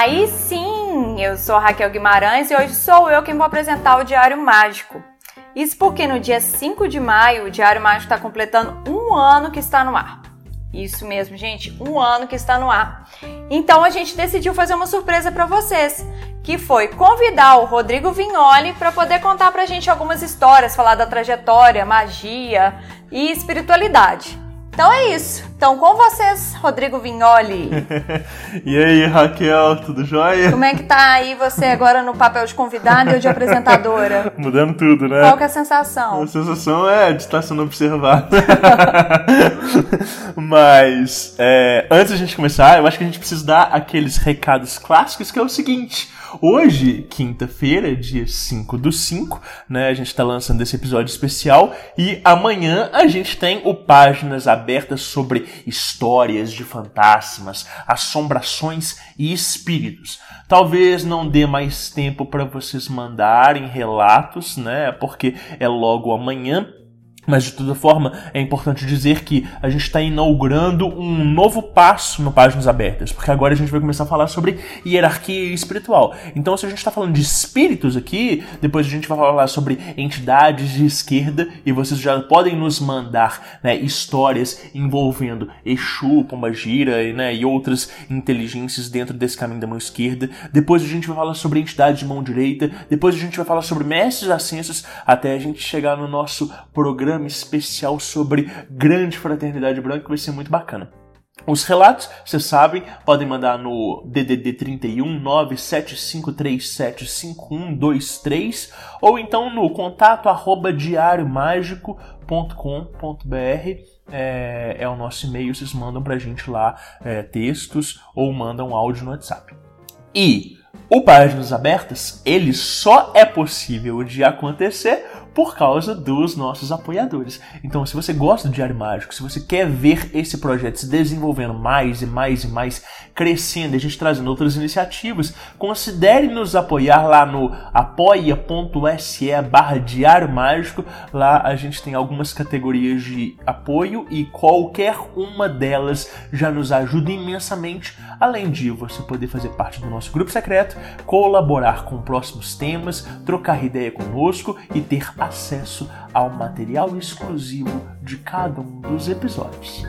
Aí sim, eu sou Raquel Guimarães e hoje sou eu quem vou apresentar o Diário Mágico. Isso porque no dia 5 de maio o Diário Mágico está completando um ano que está no ar. Isso mesmo, gente, um ano que está no ar. Então a gente decidiu fazer uma surpresa para vocês, que foi convidar o Rodrigo Vignoli para poder contar para a gente algumas histórias, falar da trajetória, magia e espiritualidade. Então é isso. Então com vocês, Rodrigo Vignoli. e aí, Raquel, tudo jóia? Como é que tá aí você agora no papel de convidada e de apresentadora? Mudando tudo, né? Qual que é a sensação? A sensação é de estar sendo observado. Mas, é, antes da gente começar, eu acho que a gente precisa dar aqueles recados clássicos, que é o seguinte... Hoje, quinta-feira, dia 5 do 5, né? A gente está lançando esse episódio especial e amanhã a gente tem o Páginas Abertas sobre histórias de fantasmas, assombrações e espíritos. Talvez não dê mais tempo para vocês mandarem relatos, né? Porque é logo amanhã, mas de toda forma, é importante dizer que a gente está inaugurando um novo passo no Páginas Abertas, porque agora a gente vai começar a falar sobre hierarquia espiritual. Então, se a gente está falando de espíritos aqui, depois a gente vai falar sobre entidades de esquerda e vocês já podem nos mandar né, histórias envolvendo Exu, Pombagira né, e outras inteligências dentro desse caminho da mão esquerda. Depois a gente vai falar sobre entidades de mão direita. Depois a gente vai falar sobre mestres ascensos até a gente chegar no nosso programa programa especial sobre grande fraternidade branca que vai ser muito bacana. Os relatos, vocês sabem, podem mandar no DDD 31 975375123 ou então no contato arroba diariomágico.com.br é, é, o nosso e-mail, vocês mandam pra gente lá é, textos ou mandam áudio no WhatsApp. E o Páginas Abertas, ele só é possível de acontecer por causa dos nossos apoiadores. Então, se você gosta do Diário Mágico, se você quer ver esse projeto se desenvolvendo mais e mais e mais, crescendo, a gente trazendo outras iniciativas, considere nos apoiar lá no apoia.se barra Diário Mágico. Lá a gente tem algumas categorias de apoio e qualquer uma delas já nos ajuda imensamente, além de você poder fazer parte do nosso grupo secreto, colaborar com próximos temas, trocar ideia conosco e ter acesso ao material exclusivo de cada um dos episódios.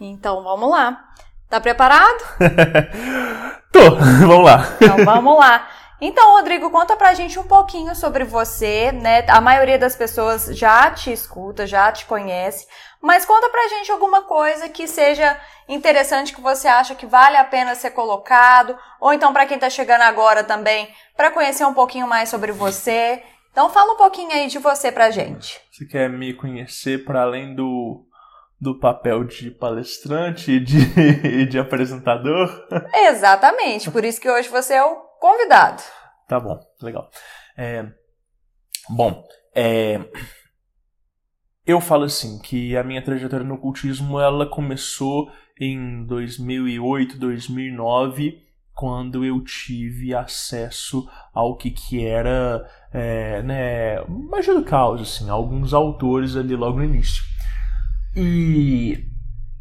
Então vamos lá. Tá preparado? Tô, vamos lá. Então vamos lá. Então, Rodrigo, conta pra gente um pouquinho sobre você, né? A maioria das pessoas já te escuta, já te conhece, mas conta pra gente alguma coisa que seja interessante que você acha que vale a pena ser colocado, ou então para quem tá chegando agora também, para conhecer um pouquinho mais sobre você. Então fala um pouquinho aí de você pra gente. Você quer me conhecer para além do do papel de palestrante e de, de apresentador? Exatamente, por isso que hoje você é o convidado. Tá bom, legal. É, bom, é, eu falo assim que a minha trajetória no ocultismo ela começou em 2008, 2009, quando eu tive acesso ao que que era é, né, magia do caos, assim, alguns autores ali logo no início. E,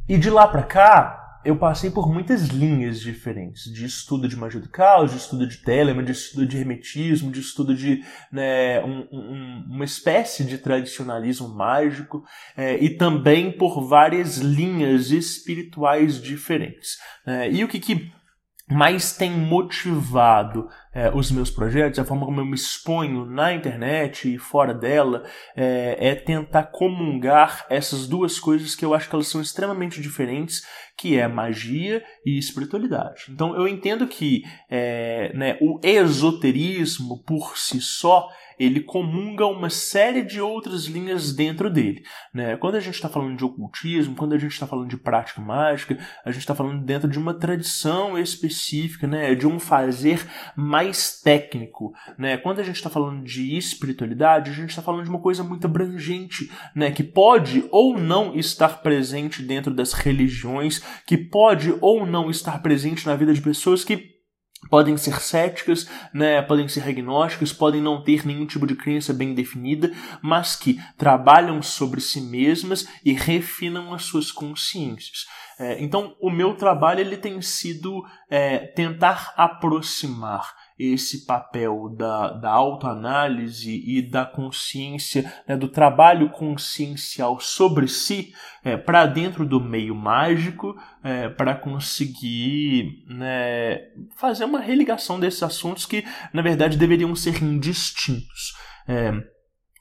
e de lá para cá, eu passei por muitas linhas diferentes de estudo de magia do caos, de estudo de Telemann, de estudo de hermetismo, de estudo de né, um, um, uma espécie de tradicionalismo mágico é, e também por várias linhas espirituais diferentes. É, e o que, que mais tem motivado é, os meus projetos, a forma como eu me exponho na internet e fora dela, é, é, tentar comungar essas duas coisas que eu acho que elas são extremamente diferentes, que é magia e espiritualidade. Então eu entendo que é, né, o esoterismo por si só ele comunga uma série de outras linhas dentro dele. Né? Quando a gente está falando de ocultismo, quando a gente está falando de prática mágica, a gente está falando dentro de uma tradição específica, né? de um fazer mais técnico. Né? Quando a gente está falando de espiritualidade, a gente está falando de uma coisa muito abrangente, né? que pode ou não estar presente dentro das religiões, que pode ou não estar presente na vida de pessoas que podem ser céticas, né, podem ser agnósticas, podem não ter nenhum tipo de crença bem definida, mas que trabalham sobre si mesmas e refinam as suas consciências. É, então, o meu trabalho ele tem sido é, tentar aproximar esse papel da, da autoanálise e da consciência, né, do trabalho consciencial sobre si é, para dentro do meio mágico, é, para conseguir né, fazer uma religação desses assuntos que, na verdade, deveriam ser indistintos. É,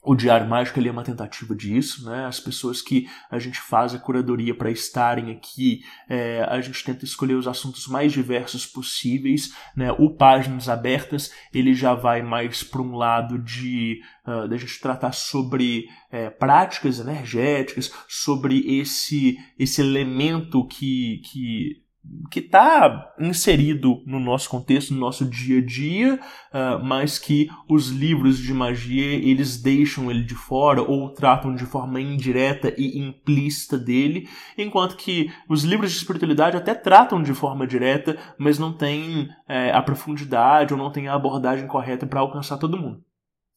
o Diário Mágico ele é uma tentativa disso, né? As pessoas que a gente faz a curadoria para estarem aqui, é, a gente tenta escolher os assuntos mais diversos possíveis, né? O Páginas Abertas ele já vai mais para um lado de uh, da gente tratar sobre é, práticas energéticas, sobre esse esse elemento que que que está inserido no nosso contexto, no nosso dia a dia, uh, mas que os livros de magia eles deixam ele de fora ou tratam de forma indireta e implícita dele, enquanto que os livros de espiritualidade até tratam de forma direta, mas não têm é, a profundidade ou não têm a abordagem correta para alcançar todo mundo.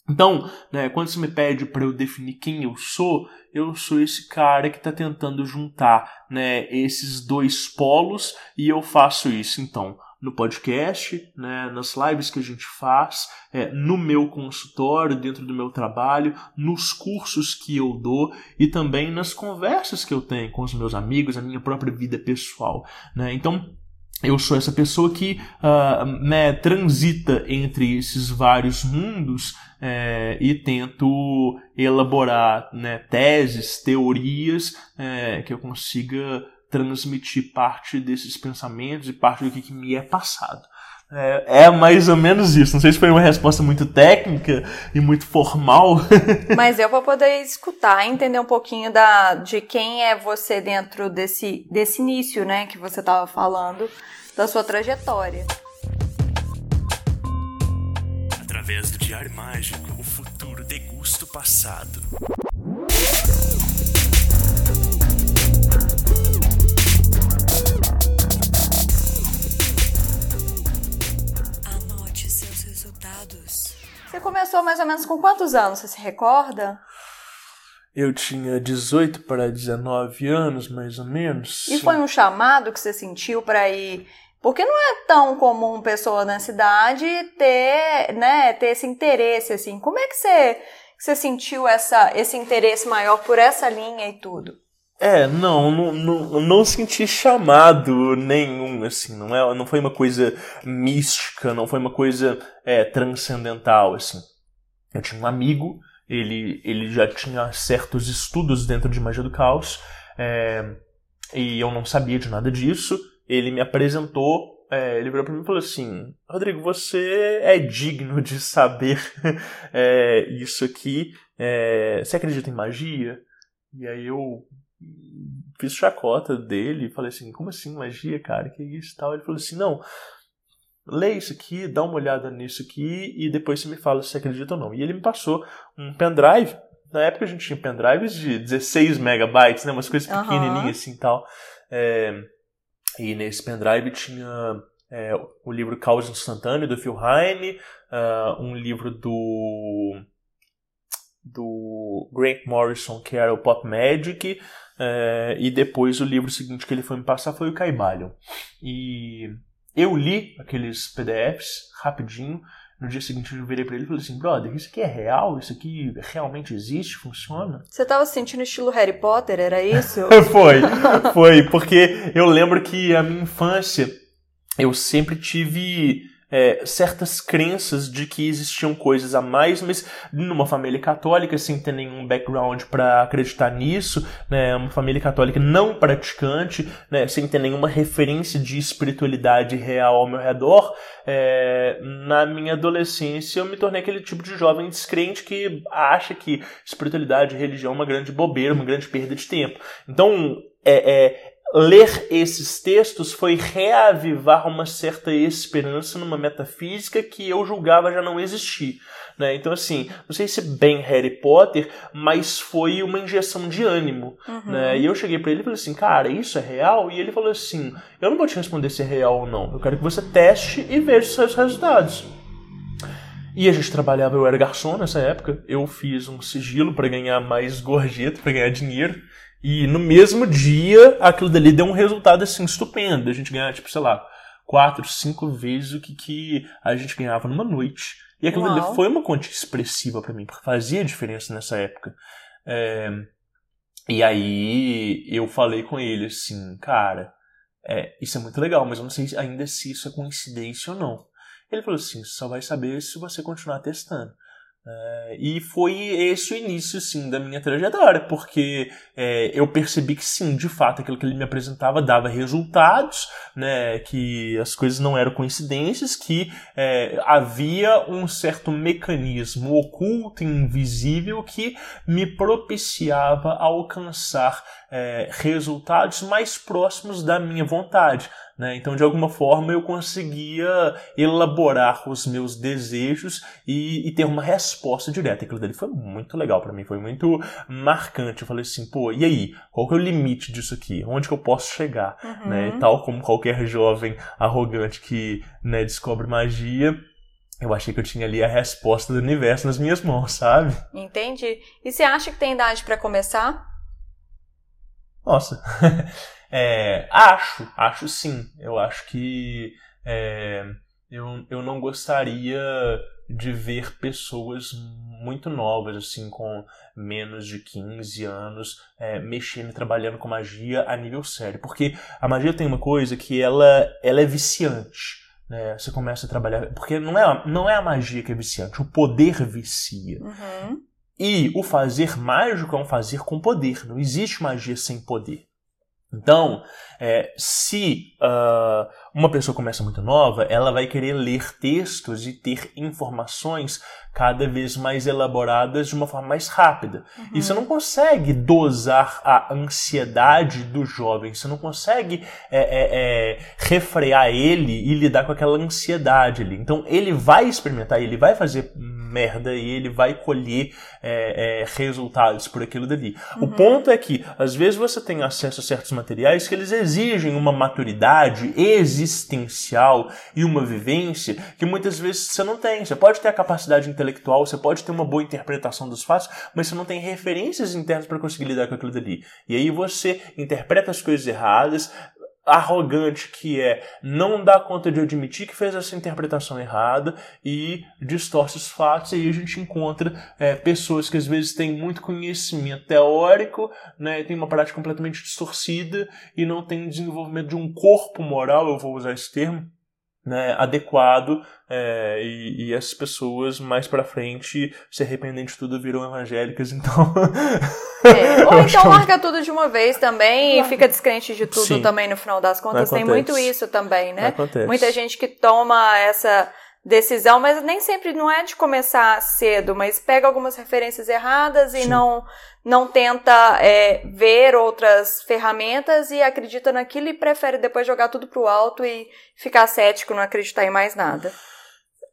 Então, né, quando você me pede para eu definir quem eu sou, eu sou esse cara que está tentando juntar né, esses dois polos e eu faço isso então no podcast, né, nas lives que a gente faz, é, no meu consultório, dentro do meu trabalho, nos cursos que eu dou e também nas conversas que eu tenho com os meus amigos, a minha própria vida pessoal. Né? Então, eu sou essa pessoa que uh, né, transita entre esses vários mundos é, e tento elaborar né, teses, teorias é, que eu consiga transmitir parte desses pensamentos e parte do que, que me é passado. É, é, mais ou menos isso. Não sei se foi uma resposta muito técnica e muito formal. Mas eu vou poder escutar, entender um pouquinho da, de quem é você dentro desse, desse início, né, que você estava falando, da sua trajetória. Através do Diário Mágico, o futuro degusta o passado. Você começou mais ou menos com quantos anos? Você se recorda? Eu tinha 18 para 19 anos, mais ou menos. E foi um chamado que você sentiu para ir. Porque não é tão comum pessoa na cidade ter, né, ter esse interesse assim. Como é que você, você sentiu essa, esse interesse maior por essa linha e tudo? É, não, não, não, não senti chamado nenhum, assim, não, é, não foi uma coisa mística, não foi uma coisa é, transcendental, assim. Eu tinha um amigo, ele, ele já tinha certos estudos dentro de magia do caos, é, e eu não sabia de nada disso, ele me apresentou, é, ele virou para mim e falou assim, Rodrigo, você é digno de saber é, isso aqui, é, você acredita em magia? E aí eu fiz chacota dele, falei assim, como assim magia, cara, que isso tal? Ele falou assim, não, lê isso aqui, dá uma olhada nisso aqui e depois você me fala se você acredita ou não. E ele me passou um pendrive, na época a gente tinha pendrives de 16 megabytes, né, umas coisas uhum. pequenininhas assim tal. É, e nesse pendrive tinha é, o livro Caos Instantâneo do Phil Heine, uh, um livro do do Grant Morrison, que era o Pop Magic, é, e depois o livro seguinte que ele foi me passar foi o Caibalion. E eu li aqueles PDFs rapidinho. No dia seguinte eu virei para ele e falei assim, brother, isso aqui é real? Isso aqui realmente existe? Funciona? Você tava se sentindo estilo Harry Potter, era isso? foi, foi, porque eu lembro que a minha infância eu sempre tive é, certas crenças de que existiam coisas a mais, mas numa família católica, sem ter nenhum background para acreditar nisso, né, uma família católica não praticante, né, sem ter nenhuma referência de espiritualidade real ao meu redor, é, na minha adolescência eu me tornei aquele tipo de jovem descrente que acha que espiritualidade e religião é uma grande bobeira, uma grande perda de tempo. Então, é, é ler esses textos foi reavivar uma certa esperança numa metafísica que eu julgava já não existir. Né? Então, assim, não sei se bem Harry Potter, mas foi uma injeção de ânimo. Uhum. Né? E eu cheguei para ele e falei assim, cara, isso é real? E ele falou assim, eu não vou te responder se é real ou não. Eu quero que você teste e veja os seus resultados. E a gente trabalhava, eu era garçom nessa época, eu fiz um sigilo para ganhar mais gorjeta, para ganhar dinheiro. E no mesmo dia, aquilo dali deu um resultado assim estupendo. A gente ganhava, tipo, sei lá, quatro, cinco vezes o que, que a gente ganhava numa noite. E aquilo Uau. dali foi uma quantia expressiva para mim, porque fazia diferença nessa época. É... E aí eu falei com ele assim, cara, é, isso é muito legal, mas eu não sei ainda se isso é coincidência ou não. Ele falou assim, só vai saber se você continuar testando. É, e foi esse o início, sim, da minha trajetória, porque é, eu percebi que, sim, de fato, aquilo que ele me apresentava dava resultados, né, que as coisas não eram coincidências, que é, havia um certo mecanismo oculto e invisível que me propiciava alcançar é, resultados mais próximos da minha vontade. Né? Então, de alguma forma, eu conseguia elaborar os meus desejos e, e ter uma resposta direta. Aquilo dele foi muito legal para mim, foi muito marcante. Eu falei assim, pô, e aí? Qual que é o limite disso aqui? Onde que eu posso chegar? Uhum. Né? Tal como qualquer jovem arrogante que né, descobre magia, eu achei que eu tinha ali a resposta do universo nas minhas mãos, sabe? Entendi. E você acha que tem idade para começar? Nossa. É, acho, acho sim. Eu acho que é, eu, eu não gostaria de ver pessoas muito novas, assim, com menos de 15 anos, é, mexendo e trabalhando com magia a nível sério. Porque a magia tem uma coisa que ela, ela é viciante. Né? Você começa a trabalhar. Porque não é, não é a magia que é viciante, o poder vicia. Uhum. E o fazer mágico é um fazer com poder. Não existe magia sem poder. Então, é, se uh, uma pessoa começa muito nova, ela vai querer ler textos e ter informações cada vez mais elaboradas de uma forma mais rápida. Uhum. E você não consegue dosar a ansiedade do jovem, você não consegue é, é, é, refrear ele e lidar com aquela ansiedade ali. Então, ele vai experimentar, ele vai fazer merda e ele vai colher é, é, resultados por aquilo dali. Uhum. O ponto é que, às vezes, você tem acesso a certos materiais que eles exigem uma maturidade existencial e uma vivência que muitas vezes você não tem. Você pode ter a capacidade intelectual, você pode ter uma boa interpretação dos fatos, mas você não tem referências internas para conseguir lidar com aquilo dali. E aí você interpreta as coisas erradas, arrogante que é não dá conta de admitir que fez essa interpretação errada e distorce os fatos. E aí a gente encontra é, pessoas que às vezes têm muito conhecimento teórico né tem uma prática completamente distorcida e não tem desenvolvimento de um corpo moral eu vou usar esse termo né, adequado é, e, e essas pessoas mais para frente se arrependem de tudo viram evangélicas então é. ou então larga tudo de uma vez também e fica descrente de tudo Sim. também no final das contas tem muito isso também né Acontece. muita gente que toma essa decisão, mas nem sempre não é de começar cedo, mas pega algumas referências erradas e Sim. não não tenta é, ver outras ferramentas e acredita naquilo e prefere depois jogar tudo pro alto e ficar cético, não acreditar em mais nada.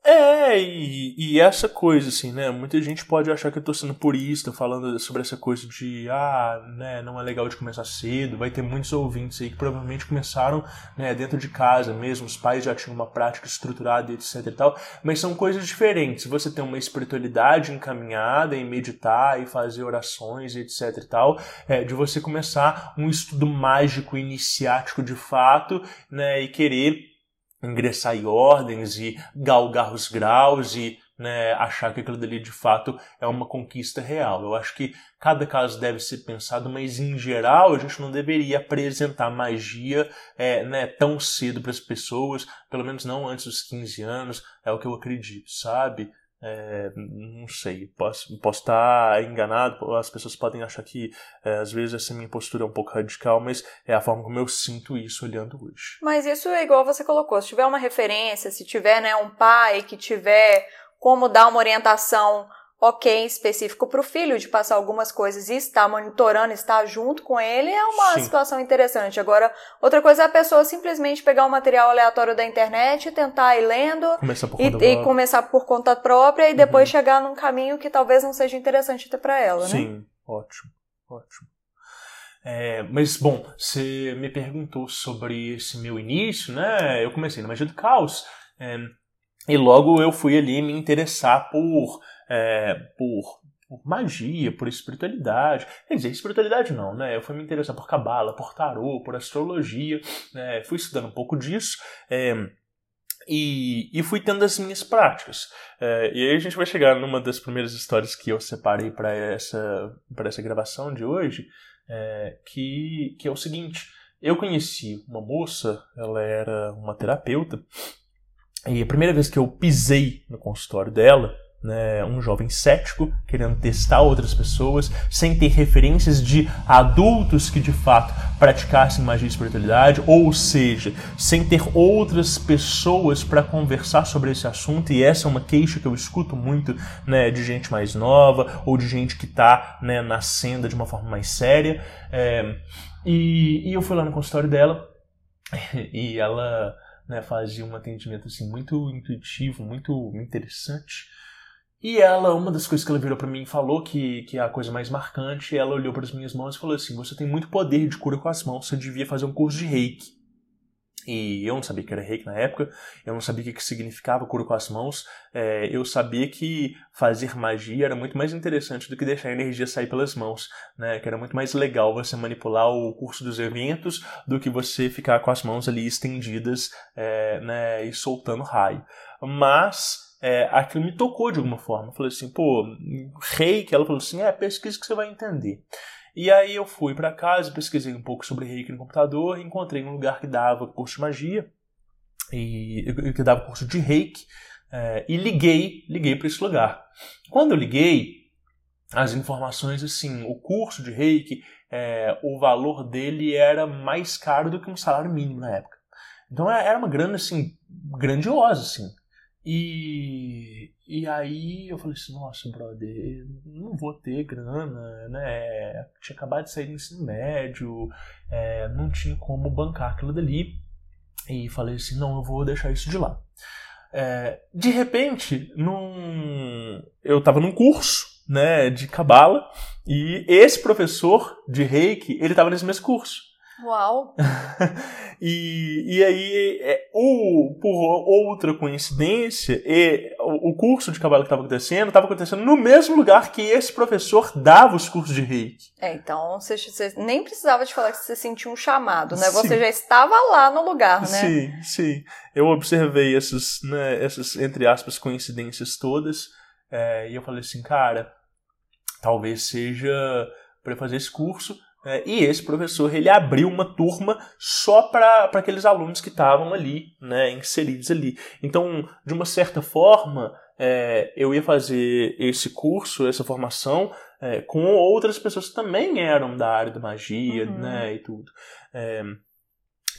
É, e, e, essa coisa, assim, né? Muita gente pode achar que eu tô sendo purista, falando sobre essa coisa de, ah, né, não é legal de começar cedo. Vai ter muitos ouvintes aí que provavelmente começaram né, dentro de casa mesmo, os pais já tinham uma prática estruturada, etc e tal. Mas são coisas diferentes. Você tem uma espiritualidade encaminhada em meditar e fazer orações, etc e tal, é, de você começar um estudo mágico, iniciático de fato, né, e querer ingressar em ordens e galgar os graus e né, achar que aquilo dali de fato é uma conquista real. Eu acho que cada caso deve ser pensado, mas em geral a gente não deveria apresentar magia é, né, tão cedo para as pessoas, pelo menos não antes dos 15 anos, é o que eu acredito, sabe? É, não sei, posso, posso estar enganado, as pessoas podem achar que é, às vezes essa minha postura é um pouco radical, mas é a forma como eu sinto isso olhando hoje. Mas isso é igual você colocou, se tiver uma referência, se tiver né, um pai que tiver como dar uma orientação ok específico para o filho de passar algumas coisas e estar monitorando, estar junto com ele é uma Sim. situação interessante. Agora, outra coisa é a pessoa simplesmente pegar um material aleatório da internet tentar ir lendo e, e, começar por conta própria e depois uhum. chegar num caminho que talvez não seja interessante até para ela, Sim. né? Sim, ótimo, ótimo. É, mas, bom, você me perguntou sobre esse meu início, né? Eu comecei na magia do caos. É, e logo eu fui ali me interessar por, é, por, por, magia, por espiritualidade. Quer dizer, espiritualidade não, né? Eu fui me interessar por cabala, por tarô, por astrologia. Né? Fui estudando um pouco disso. É, e, e, fui tendo as minhas práticas. É, e aí a gente vai chegar numa das primeiras histórias que eu separei para essa, essa gravação de hoje, é, que, que é o seguinte. Eu conheci uma moça, ela era uma terapeuta, e a primeira vez que eu pisei no consultório dela, né, um jovem cético, querendo testar outras pessoas, sem ter referências de adultos que de fato praticassem magia e espiritualidade, ou seja, sem ter outras pessoas para conversar sobre esse assunto, e essa é uma queixa que eu escuto muito né, de gente mais nova, ou de gente que está né, nascendo de uma forma mais séria. É, e, e eu fui lá no consultório dela, e ela né, fazia um atendimento assim muito intuitivo, muito interessante. E ela, uma das coisas que ela virou para mim e falou que, que é a coisa mais marcante, ela olhou para as minhas mãos e falou assim: "Você tem muito poder de cura com as mãos, você devia fazer um curso de Reiki". E eu não sabia que era reiki na época, eu não sabia o que significava cura com as mãos, é, eu sabia que fazer magia era muito mais interessante do que deixar a energia sair pelas mãos, né? Que era muito mais legal você manipular o curso dos eventos do que você ficar com as mãos ali estendidas é, né, e soltando raio. Mas é, aquilo me tocou de alguma forma. Eu falei assim, pô, reiki, ela falou assim, é, pesquisa que você vai entender. E aí eu fui para casa, pesquisei um pouco sobre reiki no computador, encontrei um lugar que dava curso de magia e que dava curso de reiki é, e liguei, liguei para esse lugar. Quando eu liguei, as informações assim, o curso de reiki, é, o valor dele era mais caro do que um salário mínimo na época. Então é, era uma grana assim grandiosa assim. E, e aí eu falei assim, nossa, brother, não vou ter grana, né? Tinha acabado de sair do ensino médio, é, não tinha como bancar aquilo dali. E falei assim, não, eu vou deixar isso de lado. É, de repente, num, eu estava num curso né, de cabala e esse professor de reiki, ele estava nesse mesmo curso. Uau! e, e aí, é, o, por outra coincidência, e, o, o curso de cabelo que estava acontecendo estava acontecendo no mesmo lugar que esse professor dava os cursos de reiki. É, então você, você nem precisava de falar que você sentiu um chamado, né? Sim. Você já estava lá no lugar, né? Sim, sim. Eu observei essas, né, essas entre aspas, coincidências todas, é, e eu falei assim, cara, talvez seja para fazer esse curso é, e esse professor ele abriu uma turma só para aqueles alunos que estavam ali, né, inseridos ali. Então, de uma certa forma, é, eu ia fazer esse curso, essa formação, é, com outras pessoas que também eram da área da magia, uhum. né, e tudo.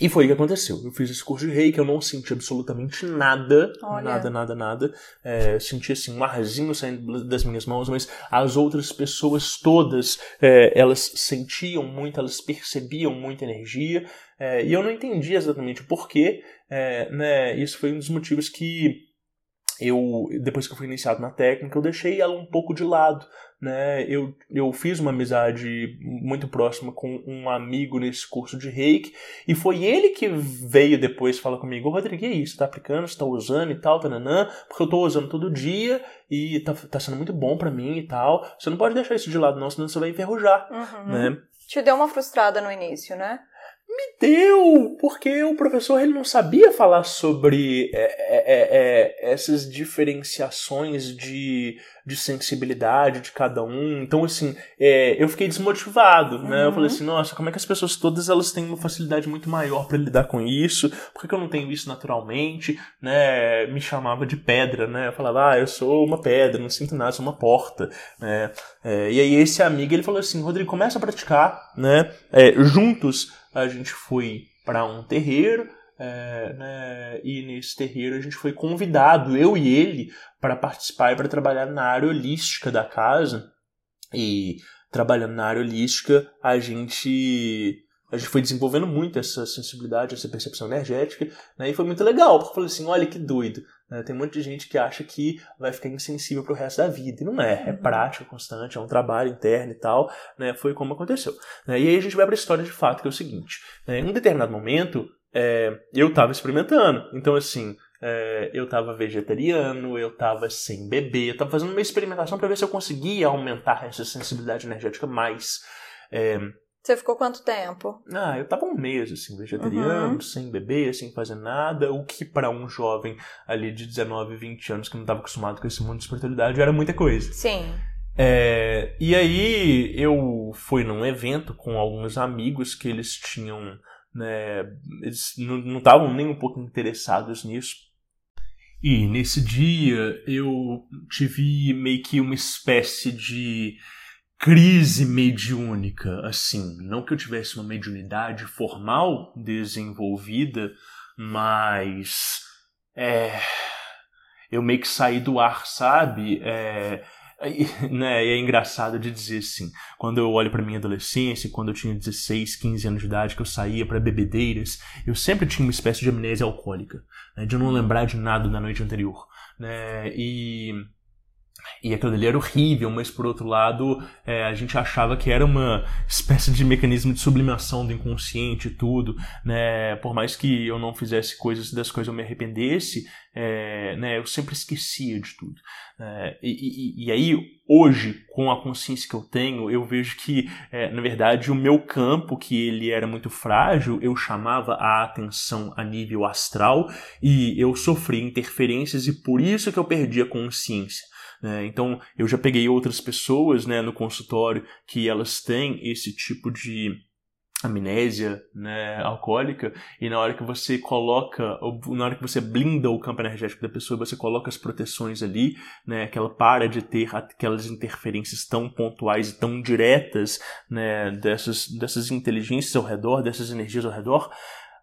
E foi o que aconteceu. Eu fiz esse curso de reiki, eu não senti absolutamente nada. Olha. Nada, nada, nada. É, senti assim um arzinho saindo das minhas mãos, mas as outras pessoas todas, é, elas sentiam muito, elas percebiam muita energia. É, e eu não entendi exatamente o porquê. É, né, isso foi um dos motivos que eu, depois que eu fui iniciado na técnica, eu deixei ela um pouco de lado, né? Eu, eu fiz uma amizade muito próxima com um amigo nesse curso de reiki, e foi ele que veio depois falar comigo, Rodrigo, e isso? Tá aplicando, você tá usando e tal, tananã, porque eu tô usando todo dia e tá, tá sendo muito bom para mim e tal. Você não pode deixar isso de lado não, senão você vai enferrujar, uhum. né? Te deu uma frustrada no início, né? Me deu, porque o professor ele não sabia falar sobre é, é, é, é, essas diferenciações de, de sensibilidade de cada um. Então, assim, é, eu fiquei desmotivado, né? Eu falei Uhum. assim, nossa, como é que as pessoas todas elas têm uma facilidade muito maior para lidar com isso? Por que, que eu não tenho isso naturalmente? Né? Me chamava de pedra, né? Eu falava, ah, eu sou uma pedra, não sinto nada, sou uma porta, né? É, e aí esse amigo ele falou assim, Rodrigo, começa a praticar, né? Juntos a gente foi para um terreiro, é, né, e nesse terreiro a gente foi convidado, eu e ele, para participar e para trabalhar na área holística da casa. E trabalhando na área holística, a gente a gente foi desenvolvendo muito essa sensibilidade, essa percepção energética, né, e foi muito legal, porque eu falei assim, olha que doido, né, tem muita gente que acha que vai ficar insensível pro resto da vida, e não é, é prática constante, é um trabalho interno e tal, né, foi como aconteceu. né. e aí a gente vai para a história de fato, que é o seguinte, né, em um determinado momento, é, eu estava experimentando, então assim, é, eu estava vegetariano, eu estava sem beber, eu estava fazendo uma experimentação para ver se eu conseguia aumentar essa sensibilidade energética mais. É, Você ficou quanto tempo? ah, eu tava um mês, assim, vegetariano, Uhum. sem beber, sem fazer nada, o que para um jovem ali de 19, 20 anos que não estava acostumado com esse mundo de espiritualidade era muita coisa. Sim. É, e aí eu fui num evento com alguns amigos que eles tinham, né, eles não estavam nem um pouco interessados nisso. E nesse dia eu tive meio que uma espécie de crise mediúnica, assim, não que eu tivesse uma mediunidade formal desenvolvida, mas é, eu meio que saí do ar, sabe? É, e, né, é engraçado de dizer assim, quando eu olho para minha adolescência, quando eu tinha 16, 15 anos de idade, que eu saía para bebedeiras, eu sempre tinha uma espécie de amnésia alcoólica, né, de não lembrar de nada da noite anterior, né, e e aquilo ali era horrível, mas por outro lado, é, a gente achava que era uma espécie de mecanismo de sublimação do inconsciente e tudo, né? Por mais que eu não fizesse coisas das coisas eu me arrependesse, é, né? Eu sempre esquecia de tudo. É, e, e, e, aí, hoje, com a consciência que eu tenho, eu vejo que, é, na verdade, o meu campo, que ele era muito frágil, eu chamava a atenção a nível astral e eu sofri interferências e por isso que eu perdi a consciência. Né? Então, eu já peguei outras pessoas né, no consultório que elas têm esse tipo de amnésia né, alcoólica e na hora que você coloca, na hora que você blinda o campo energético da pessoa, você coloca as proteções ali, né, que ela para de ter aquelas interferências tão pontuais e tão diretas né, dessas, dessas inteligências ao redor, dessas energias ao redor,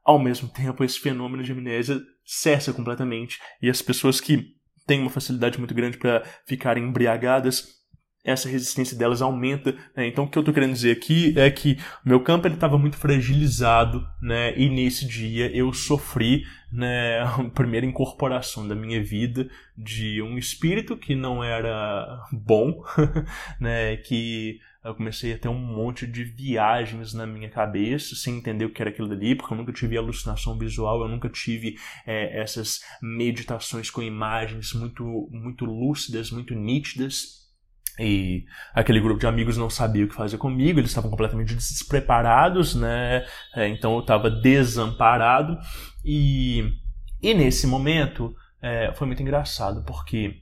ao mesmo tempo esse fenômeno de amnésia cessa completamente e as pessoas que têm uma facilidade muito grande para ficarem embriagadas, essa resistência delas aumenta. Né? Então, o que eu estou querendo dizer aqui é que meu campo estava muito fragilizado, né? e nesse dia eu sofri né, a primeira incorporação da minha vida de um espírito que não era bom, né? que eu comecei a ter um monte de viagens na minha cabeça, sem entender o que era aquilo dali, porque eu nunca tive alucinação visual, eu nunca tive é, essas meditações com imagens muito, muito lúcidas, muito nítidas. E aquele grupo de amigos não sabia o que fazer comigo, eles estavam completamente despreparados, né? É, então eu estava desamparado. E, e nesse momento é, foi muito engraçado, porque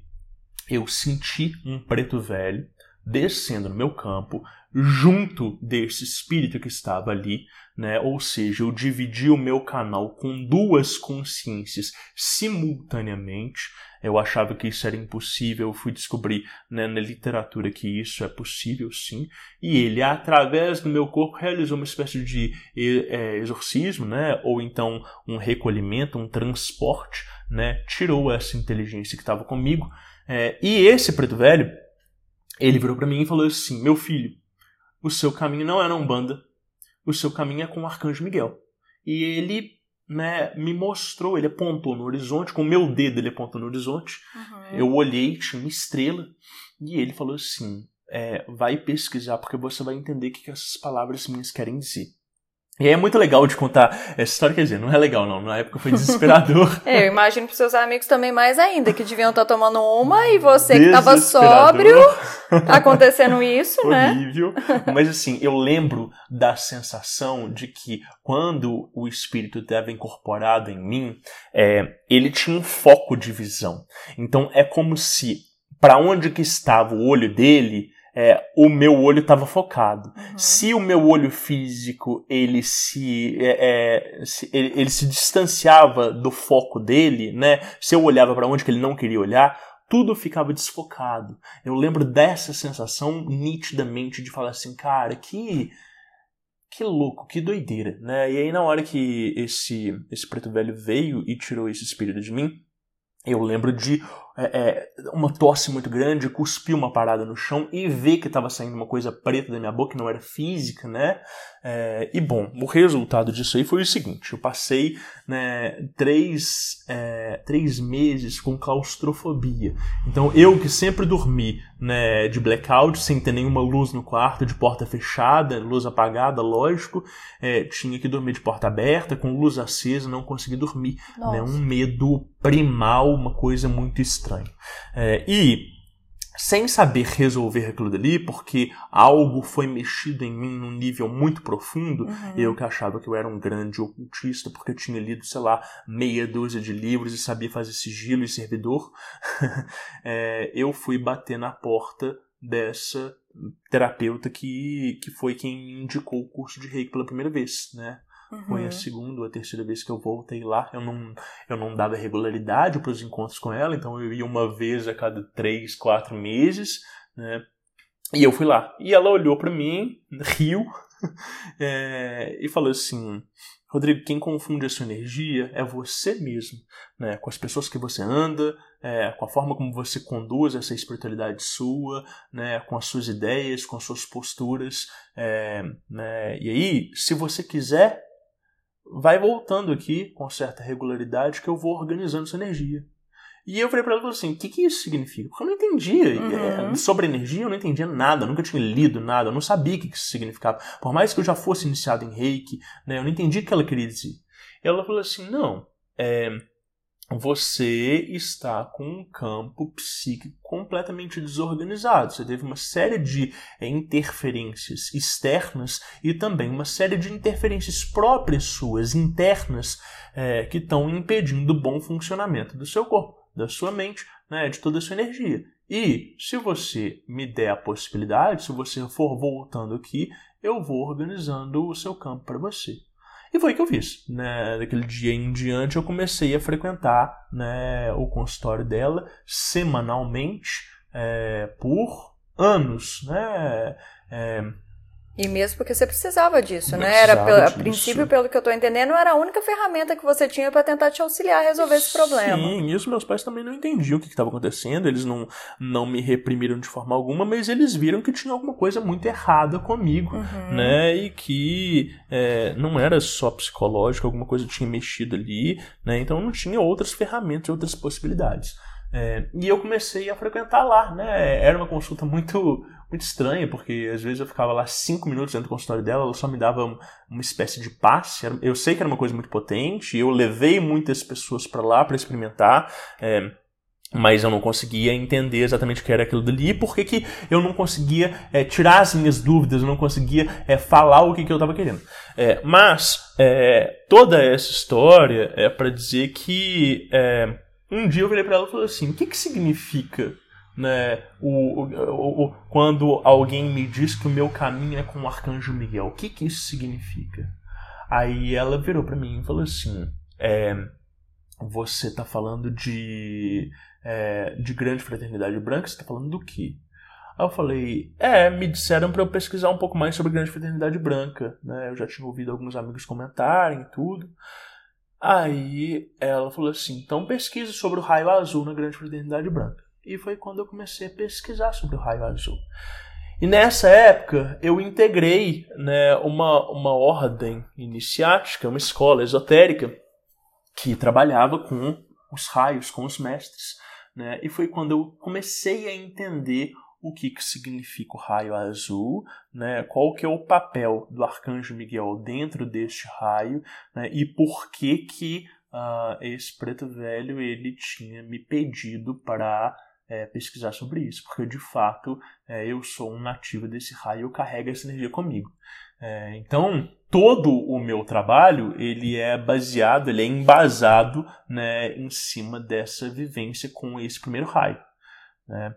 eu senti um preto velho descendo no meu campo, junto desse espírito que estava ali, né? Ou seja, eu dividi o meu canal com duas consciências simultaneamente. Eu achava que isso era impossível, eu fui descobrir né, na literatura que isso é possível sim. E ele, através do meu corpo, realizou uma espécie de é, exorcismo, né? Ou então um recolhimento, um transporte, né? Tirou essa inteligência que estava comigo. É, e esse preto velho, ele virou para mim e falou assim: Meu filho, o seu caminho não é na Umbanda, o seu caminho é com o Arcanjo Miguel. E ele né, me mostrou, ele apontou no horizonte, com o meu dedo ele apontou no horizonte. Uhum. Eu olhei, tinha uma estrela, e ele falou assim: é, Vai pesquisar, porque você vai entender o que essas palavras minhas querem dizer. E aí é muito legal de contar essa história, quer dizer, não é legal não, na época foi desesperador. é, eu imagino pros seus amigos também mais ainda, que deviam estar tomando uma e você que tava sóbrio, acontecendo isso, né? Horrível. Mas assim, eu lembro da sensação de que quando o espírito estava incorporado em mim, é, ele tinha um foco de visão. Então é como se para onde que estava o olho dele, é, o meu olho estava focado. Uhum. Se o meu olho físico ele se, é, é, se ele, ele, se distanciava do foco dele, né? Se eu olhava para onde que ele não queria olhar, tudo ficava desfocado. Eu lembro dessa sensação nitidamente de falar assim, cara, que que louco, que doideira, né? E aí na hora que esse esse preto velho veio e tirou esse espírito de mim, eu lembro de é, é, uma tosse muito grande, cuspi uma parada no chão e ver que estava saindo uma coisa preta da minha boca, que não era física, né? É, e bom, o resultado disso aí foi o seguinte: eu passei né, três, é, três meses com claustrofobia. Então eu que sempre dormi né, de blackout, sem ter nenhuma luz no quarto, de porta fechada, luz apagada, lógico, é, tinha que dormir de porta aberta, com luz acesa, não consegui dormir. Né, um medo primal, uma coisa muito estranha estranho. É, e sem saber resolver aquilo dali, porque algo foi mexido em mim num nível muito profundo, uhum. eu que achava que eu era um grande ocultista, porque eu tinha lido, sei lá, meia dúzia de livros e sabia fazer sigilo e servidor, é, eu fui bater na porta dessa terapeuta que, que foi quem me indicou o curso de reiki pela primeira vez, né? Uhum. Foi a uhum. segunda ou a terceira vez que eu voltei lá. Eu não, eu não dava regularidade para os encontros com ela, então eu ia uma vez a cada três, quatro meses, né? E eu fui lá. E ela olhou para mim, riu, é, e falou assim: Rodrigo, quem confunde a sua energia é você mesmo, né? Com as pessoas que você anda, é, com a forma como você conduz essa espiritualidade sua, né? Com as suas ideias, com as suas posturas, é, né? E aí, se você quiser vai voltando aqui com certa regularidade que eu vou organizando sua energia. E eu falei para ela assim: o que, que isso significa? Porque eu não entendia. Uhum. É, sobre energia, eu não entendia nada, eu nunca tinha lido nada, eu não sabia o que, que isso significava. Por mais que eu já fosse iniciado em reiki, né, eu não entendi o que ela queria dizer. E ela falou assim: não, é, você está com um campo psíquico completamente desorganizado. Você teve uma série de é, interferências externas e também uma série de interferências próprias suas, internas, é, que estão impedindo o bom funcionamento do seu corpo, da sua mente, né, de toda a sua energia. E se você me der a possibilidade, se você for voltando aqui, eu vou organizando o seu campo para você. E foi o que eu fiz. Né? Daquele dia em diante eu comecei a frequentar né, o consultório dela semanalmente é, por anos. Né? É, e mesmo porque você precisava disso, né? Era a princípio, pelo que eu estou entendendo, era a única ferramenta que você tinha para tentar te auxiliar a resolver esse problema. Sim, isso meus pais também não entendiam o que estava acontecendo, eles não, não me reprimiram de forma alguma, mas eles viram que tinha alguma coisa muito errada comigo, uhum. né? E que é, não era só psicológico, alguma coisa tinha mexido ali, né? Então não tinha outras ferramentas, outras possibilidades. É, e eu comecei a frequentar lá, né? Era uma consulta muito muito estranha, porque às vezes eu ficava lá cinco minutos dentro do consultório dela, ela só me dava uma espécie de passe. Eu sei que era uma coisa muito potente, eu levei muitas pessoas para lá para experimentar. É, mas eu não conseguia entender exatamente o que era aquilo dali, e por que, que eu não conseguia é, tirar as minhas dúvidas, eu não conseguia é, falar o que, que eu estava querendo. É, mas é, toda essa história é para dizer que é, um dia eu virei para ela e falei assim: o que, que significa né, o, o, o, quando alguém me diz que o meu caminho é com o arcanjo Miguel, o que, que isso significa? Aí ela virou para mim e falou assim: é, Você tá falando de, é, de grande fraternidade branca? Você tá falando do quê? Aí eu falei: É, me disseram para eu pesquisar um pouco mais sobre grande fraternidade branca. Né? Eu já tinha ouvido alguns amigos comentarem e tudo. Aí ela falou assim: Então pesquise sobre o raio azul na grande fraternidade branca e foi quando eu comecei a pesquisar sobre o raio azul. E nessa época eu integrei né, uma, uma ordem iniciática, uma escola esotérica, que trabalhava com os raios, com os mestres. Né? E foi quando eu comecei a entender o que, que significa o raio azul, né, qual que é o papel do arcanjo Miguel dentro deste raio né, e por que que uh, esse preto velho ele tinha me pedido para é, pesquisar sobre isso, porque de fato é, eu sou um nativo desse raio, eu carrego essa energia comigo. É, então todo o meu trabalho ele é baseado, ele é embasado né, em cima dessa vivência com esse primeiro raio. Né?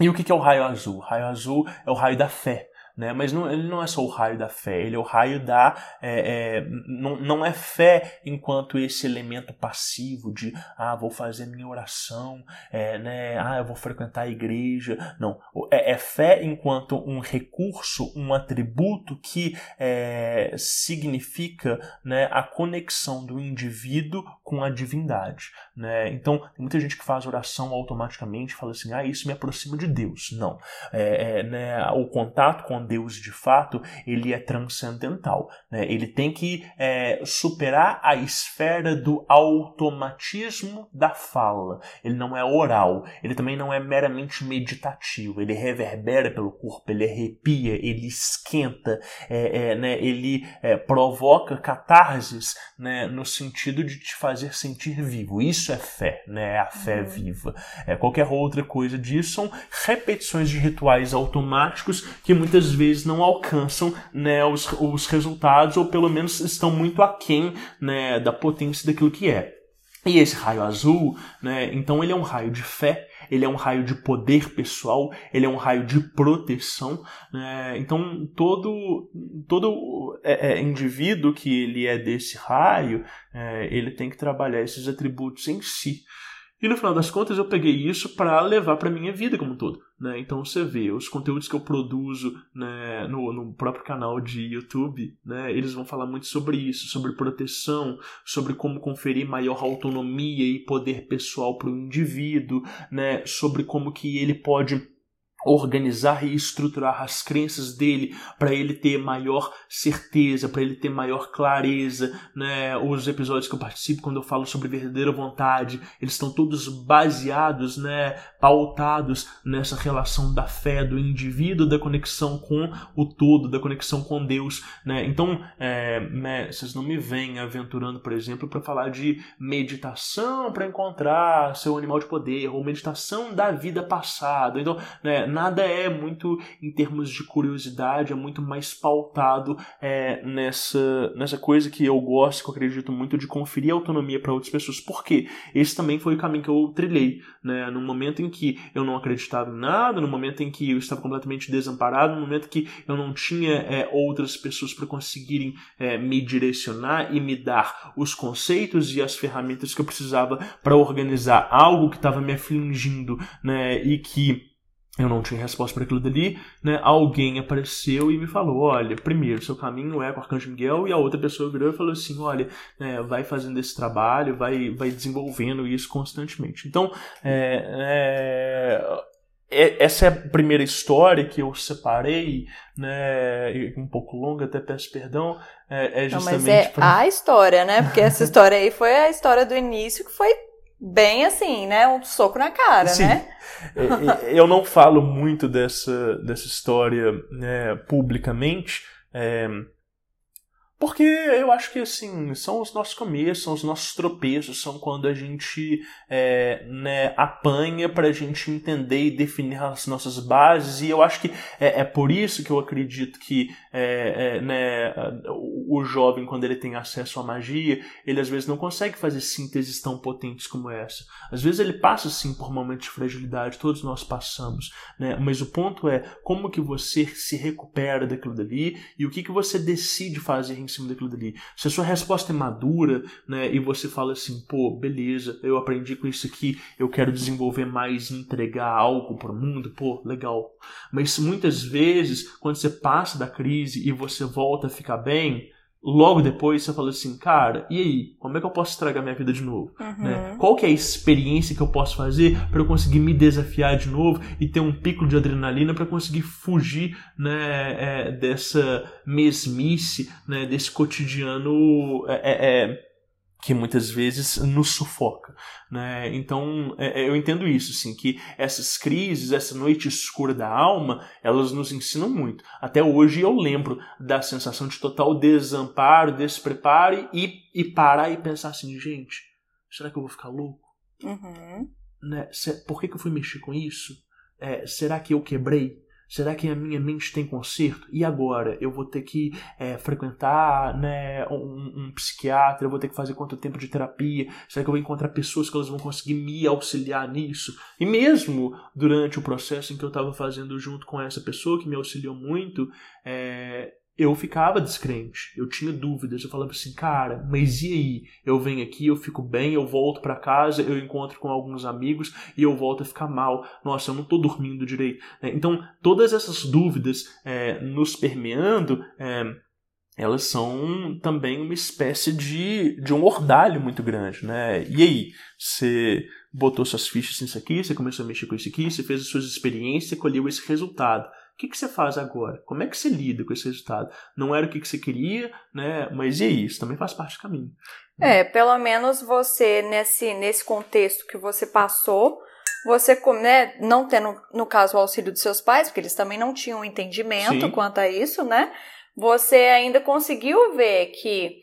E o que é o raio azul? O raio azul é o raio da fé. Né? Mas não, ele não é só o raio da fé, ele é o raio da. É, é, não, não é fé enquanto esse elemento passivo de ah, vou fazer minha oração, é, né? ah, eu vou frequentar a igreja. Não. É, é fé enquanto um recurso, um atributo que é, significa né, a conexão do indivíduo com a divindade. Né? Então, tem muita gente que faz oração automaticamente fala assim: ah, isso me aproxima de Deus. Não. É, né, o contato com Deus de fato, ele é transcendental. Né? Ele tem que é, superar a esfera do automatismo da fala. Ele não é oral, ele também não é meramente meditativo. Ele reverbera pelo corpo, ele arrepia, ele esquenta, é, é, né? ele é, provoca catarses né? no sentido de te fazer sentir vivo. Isso é fé, né? é a fé uhum. viva. É, qualquer outra coisa disso são repetições de rituais automáticos que muitas vezes não alcançam né, os, os resultados, ou pelo menos estão muito aquém né, da potência daquilo que é. E esse raio azul, né, então ele é um raio de fé, ele é um raio de poder pessoal, ele é um raio de proteção. Né? Então todo todo é, é, indivíduo que ele é desse raio, é, ele tem que trabalhar esses atributos em si. E no final das contas eu peguei isso para levar para minha vida como um todo. Né? Então você vê os conteúdos que eu produzo né, no, no, próprio canal de YouTube, né, eles vão falar muito sobre isso, sobre proteção, sobre como conferir maior autonomia e poder pessoal para o indivíduo, né, sobre como que ele pode organizar e estruturar as crenças dele para ele ter maior certeza, para ele ter maior clareza, né? Os episódios que eu participo quando eu falo sobre verdadeira vontade, eles estão todos baseados, né, pautados nessa relação da fé do indivíduo, da conexão com o todo, da conexão com Deus, né? Então, é, né, vocês não me vêm aventurando, por exemplo, para falar de meditação para encontrar seu animal de poder ou meditação da vida passada. Então, né, nada é muito em termos de curiosidade, é muito mais pautado é, nessa, nessa coisa que eu gosto, que eu acredito muito, de conferir autonomia para outras pessoas. Por quê? Esse também foi o caminho que eu trilhei. Né? No momento em que eu não acreditava em nada, no momento em que eu estava completamente desamparado, no momento que eu não tinha é, outras pessoas para conseguirem é, me direcionar e me dar os conceitos e as ferramentas que eu precisava para organizar algo que estava me afligindo né? e que eu não tinha resposta para aquilo dali, né? Alguém apareceu e me falou: olha, primeiro, seu caminho é com o Arcanjo Miguel, e a outra pessoa virou e falou assim: olha, né, vai fazendo esse trabalho, vai, vai desenvolvendo isso constantemente. Então, é, é, é essa é a primeira história que eu separei, né? Um pouco longa, até peço perdão. É, é justamente. Não, mas é pra... a história, né? Porque essa história aí foi a história do início que foi bem assim, né? Um soco na cara, Sim. né? Eu não falo muito dessa, dessa história né, publicamente. É, porque eu acho que, assim, são os nossos começos, são os nossos tropeços, são quando a gente é, né, apanha para a gente entender e definir as nossas bases. E eu acho que é, é por isso que eu acredito que é, é né, o jovem, quando ele tem acesso à magia, ele às vezes não consegue fazer sínteses tão potentes como essa. Às vezes ele passa, sim, por momentos de fragilidade, todos nós passamos. Né? Mas o ponto é como que você se recupera daquilo dali e o que, que você decide fazer em cima daquilo dali. Se a sua resposta é madura, né, e você fala assim, pô, beleza, eu aprendi com isso aqui, eu quero desenvolver mais e entregar algo para o mundo, pô, legal. Mas muitas vezes, quando você passa da crise e você volta a ficar bem, logo depois você fala assim, cara, e aí? Como é que eu posso estragar minha vida de novo? Uhum. Né? Qual que é a experiência que eu posso fazer para eu conseguir me desafiar de novo e ter um pico de adrenalina para conseguir fugir né, é, dessa mesmice, né, desse cotidiano é, é, é que muitas vezes nos sufoca, né? Então é, é, eu entendo isso, assim, que essas crises, essa noite escura da alma, elas nos ensinam muito. Até hoje eu lembro da sensação de total desamparo, despreparo e, e parar e pensar assim, gente, será que eu vou ficar louco? Uhum. Né? Por que, que eu fui mexer com isso? É, será que eu quebrei? Será que a minha mente tem conserto? E agora? Eu vou ter que é, frequentar né, um, um, psiquiatra? Eu vou ter que fazer quanto tempo de terapia? Será que eu vou encontrar pessoas que elas vão conseguir me auxiliar nisso? E mesmo durante o processo em que eu estava fazendo junto com essa pessoa que me auxiliou muito, é, eu ficava descrente, eu tinha dúvidas, eu falava assim, cara, mas e aí? Eu venho aqui, eu fico bem, eu volto para casa, eu encontro com alguns amigos e eu volto a ficar mal. Nossa, eu não tô dormindo direito. É, então, todas essas dúvidas é, nos permeando, é, elas são também uma espécie de, de um ordalho muito grande, né? E aí, você botou suas fichas nisso aqui, você começou a mexer com isso aqui, você fez as suas experiências, colheu esse resultado que, que você faz agora? Como é que você lida com esse resultado? Não era o que, que você queria, né? Mas e aí? Isso também faz parte do caminho. É, pelo menos você, nesse, nesse contexto que você passou, você, né, não tendo, no caso, o auxílio dos seus pais, porque eles também não tinham entendimento Sim. quanto a isso, né? Você ainda conseguiu ver que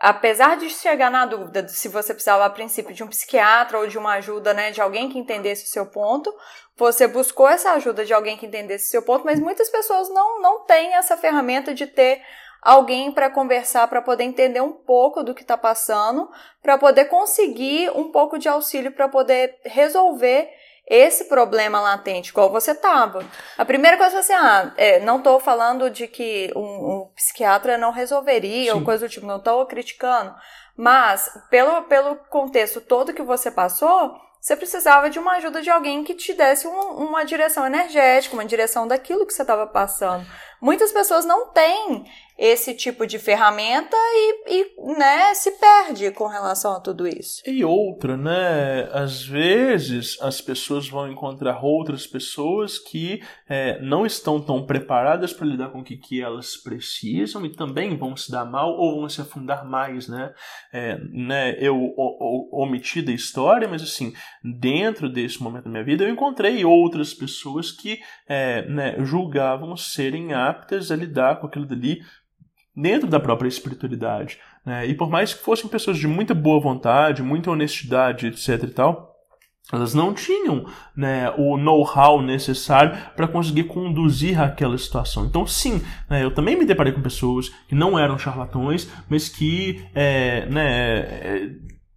apesar de chegar na dúvida de se você precisava a princípio de um psiquiatra ou de uma ajuda, né, de alguém que entendesse o seu ponto, você buscou essa ajuda de alguém que entendesse o seu ponto, mas muitas pessoas não não têm essa ferramenta de ter alguém para conversar, para poder entender um pouco do que está passando, para poder conseguir um pouco de auxílio para poder resolver esse problema latente, igual você estava. A primeira coisa foi assim, ah, é, não estou falando de que um, um, psiquiatra não resolveria Sim. ou coisa do tipo, não estou criticando, mas pelo, pelo contexto todo que você passou, você precisava de uma ajuda de alguém que te desse um, uma direção energética, uma direção daquilo que você estava passando. Muitas pessoas não têm esse tipo de ferramenta e, e né, se perde com relação a tudo isso. E outra, né? Às vezes as pessoas vão encontrar outras pessoas que é, não estão tão preparadas para lidar com o que, que elas precisam e também vão se dar mal ou vão se afundar mais, né? É, né eu omiti da história, mas assim, dentro desse momento da minha vida, eu encontrei outras pessoas que é, né, julgavam serem aptas a lidar com aquilo dali dentro da própria espiritualidade. Né? E por mais que fossem pessoas de muita boa vontade, muita honestidade, etc e tal, elas não tinham né, o know-how necessário para conseguir conduzir aquela situação. Então, sim, né, eu também me deparei com pessoas que não eram charlatões, mas que é, né, é,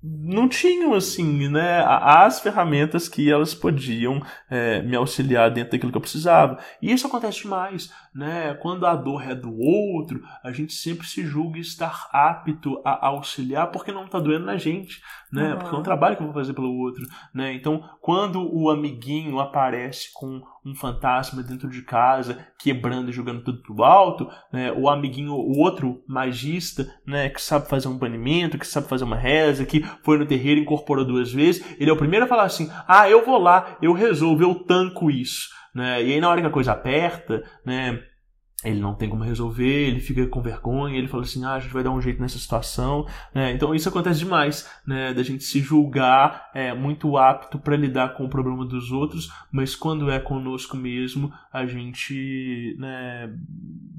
não tinham assim, né, as ferramentas que elas podiam é, me auxiliar dentro daquilo que eu precisava. E isso acontece demais, né? Quando a dor é do outro, a gente sempre se julga estar apto a auxiliar porque não está doendo na gente, né? Uhum. Porque é um trabalho que eu vou fazer pelo outro, né? Então, quando o amiguinho aparece com um fantasma dentro de casa, quebrando e jogando tudo pro alto, né? O amiguinho, o outro magista, né? Que sabe fazer um banimento, que sabe fazer uma reza, que foi no terreiro e incorporou duas vezes, ele é o primeiro a falar assim: ah, eu vou lá, eu resolvo, eu tanco isso. Né? E aí na hora que a coisa aperta, né? ele não tem como resolver, ele fica com vergonha, ele fala assim, ah, a gente vai dar um jeito nessa situação, né? Então isso acontece demais, né? Da gente se julgar é, muito apto para lidar com o problema dos outros, mas quando é conosco mesmo, a gente né,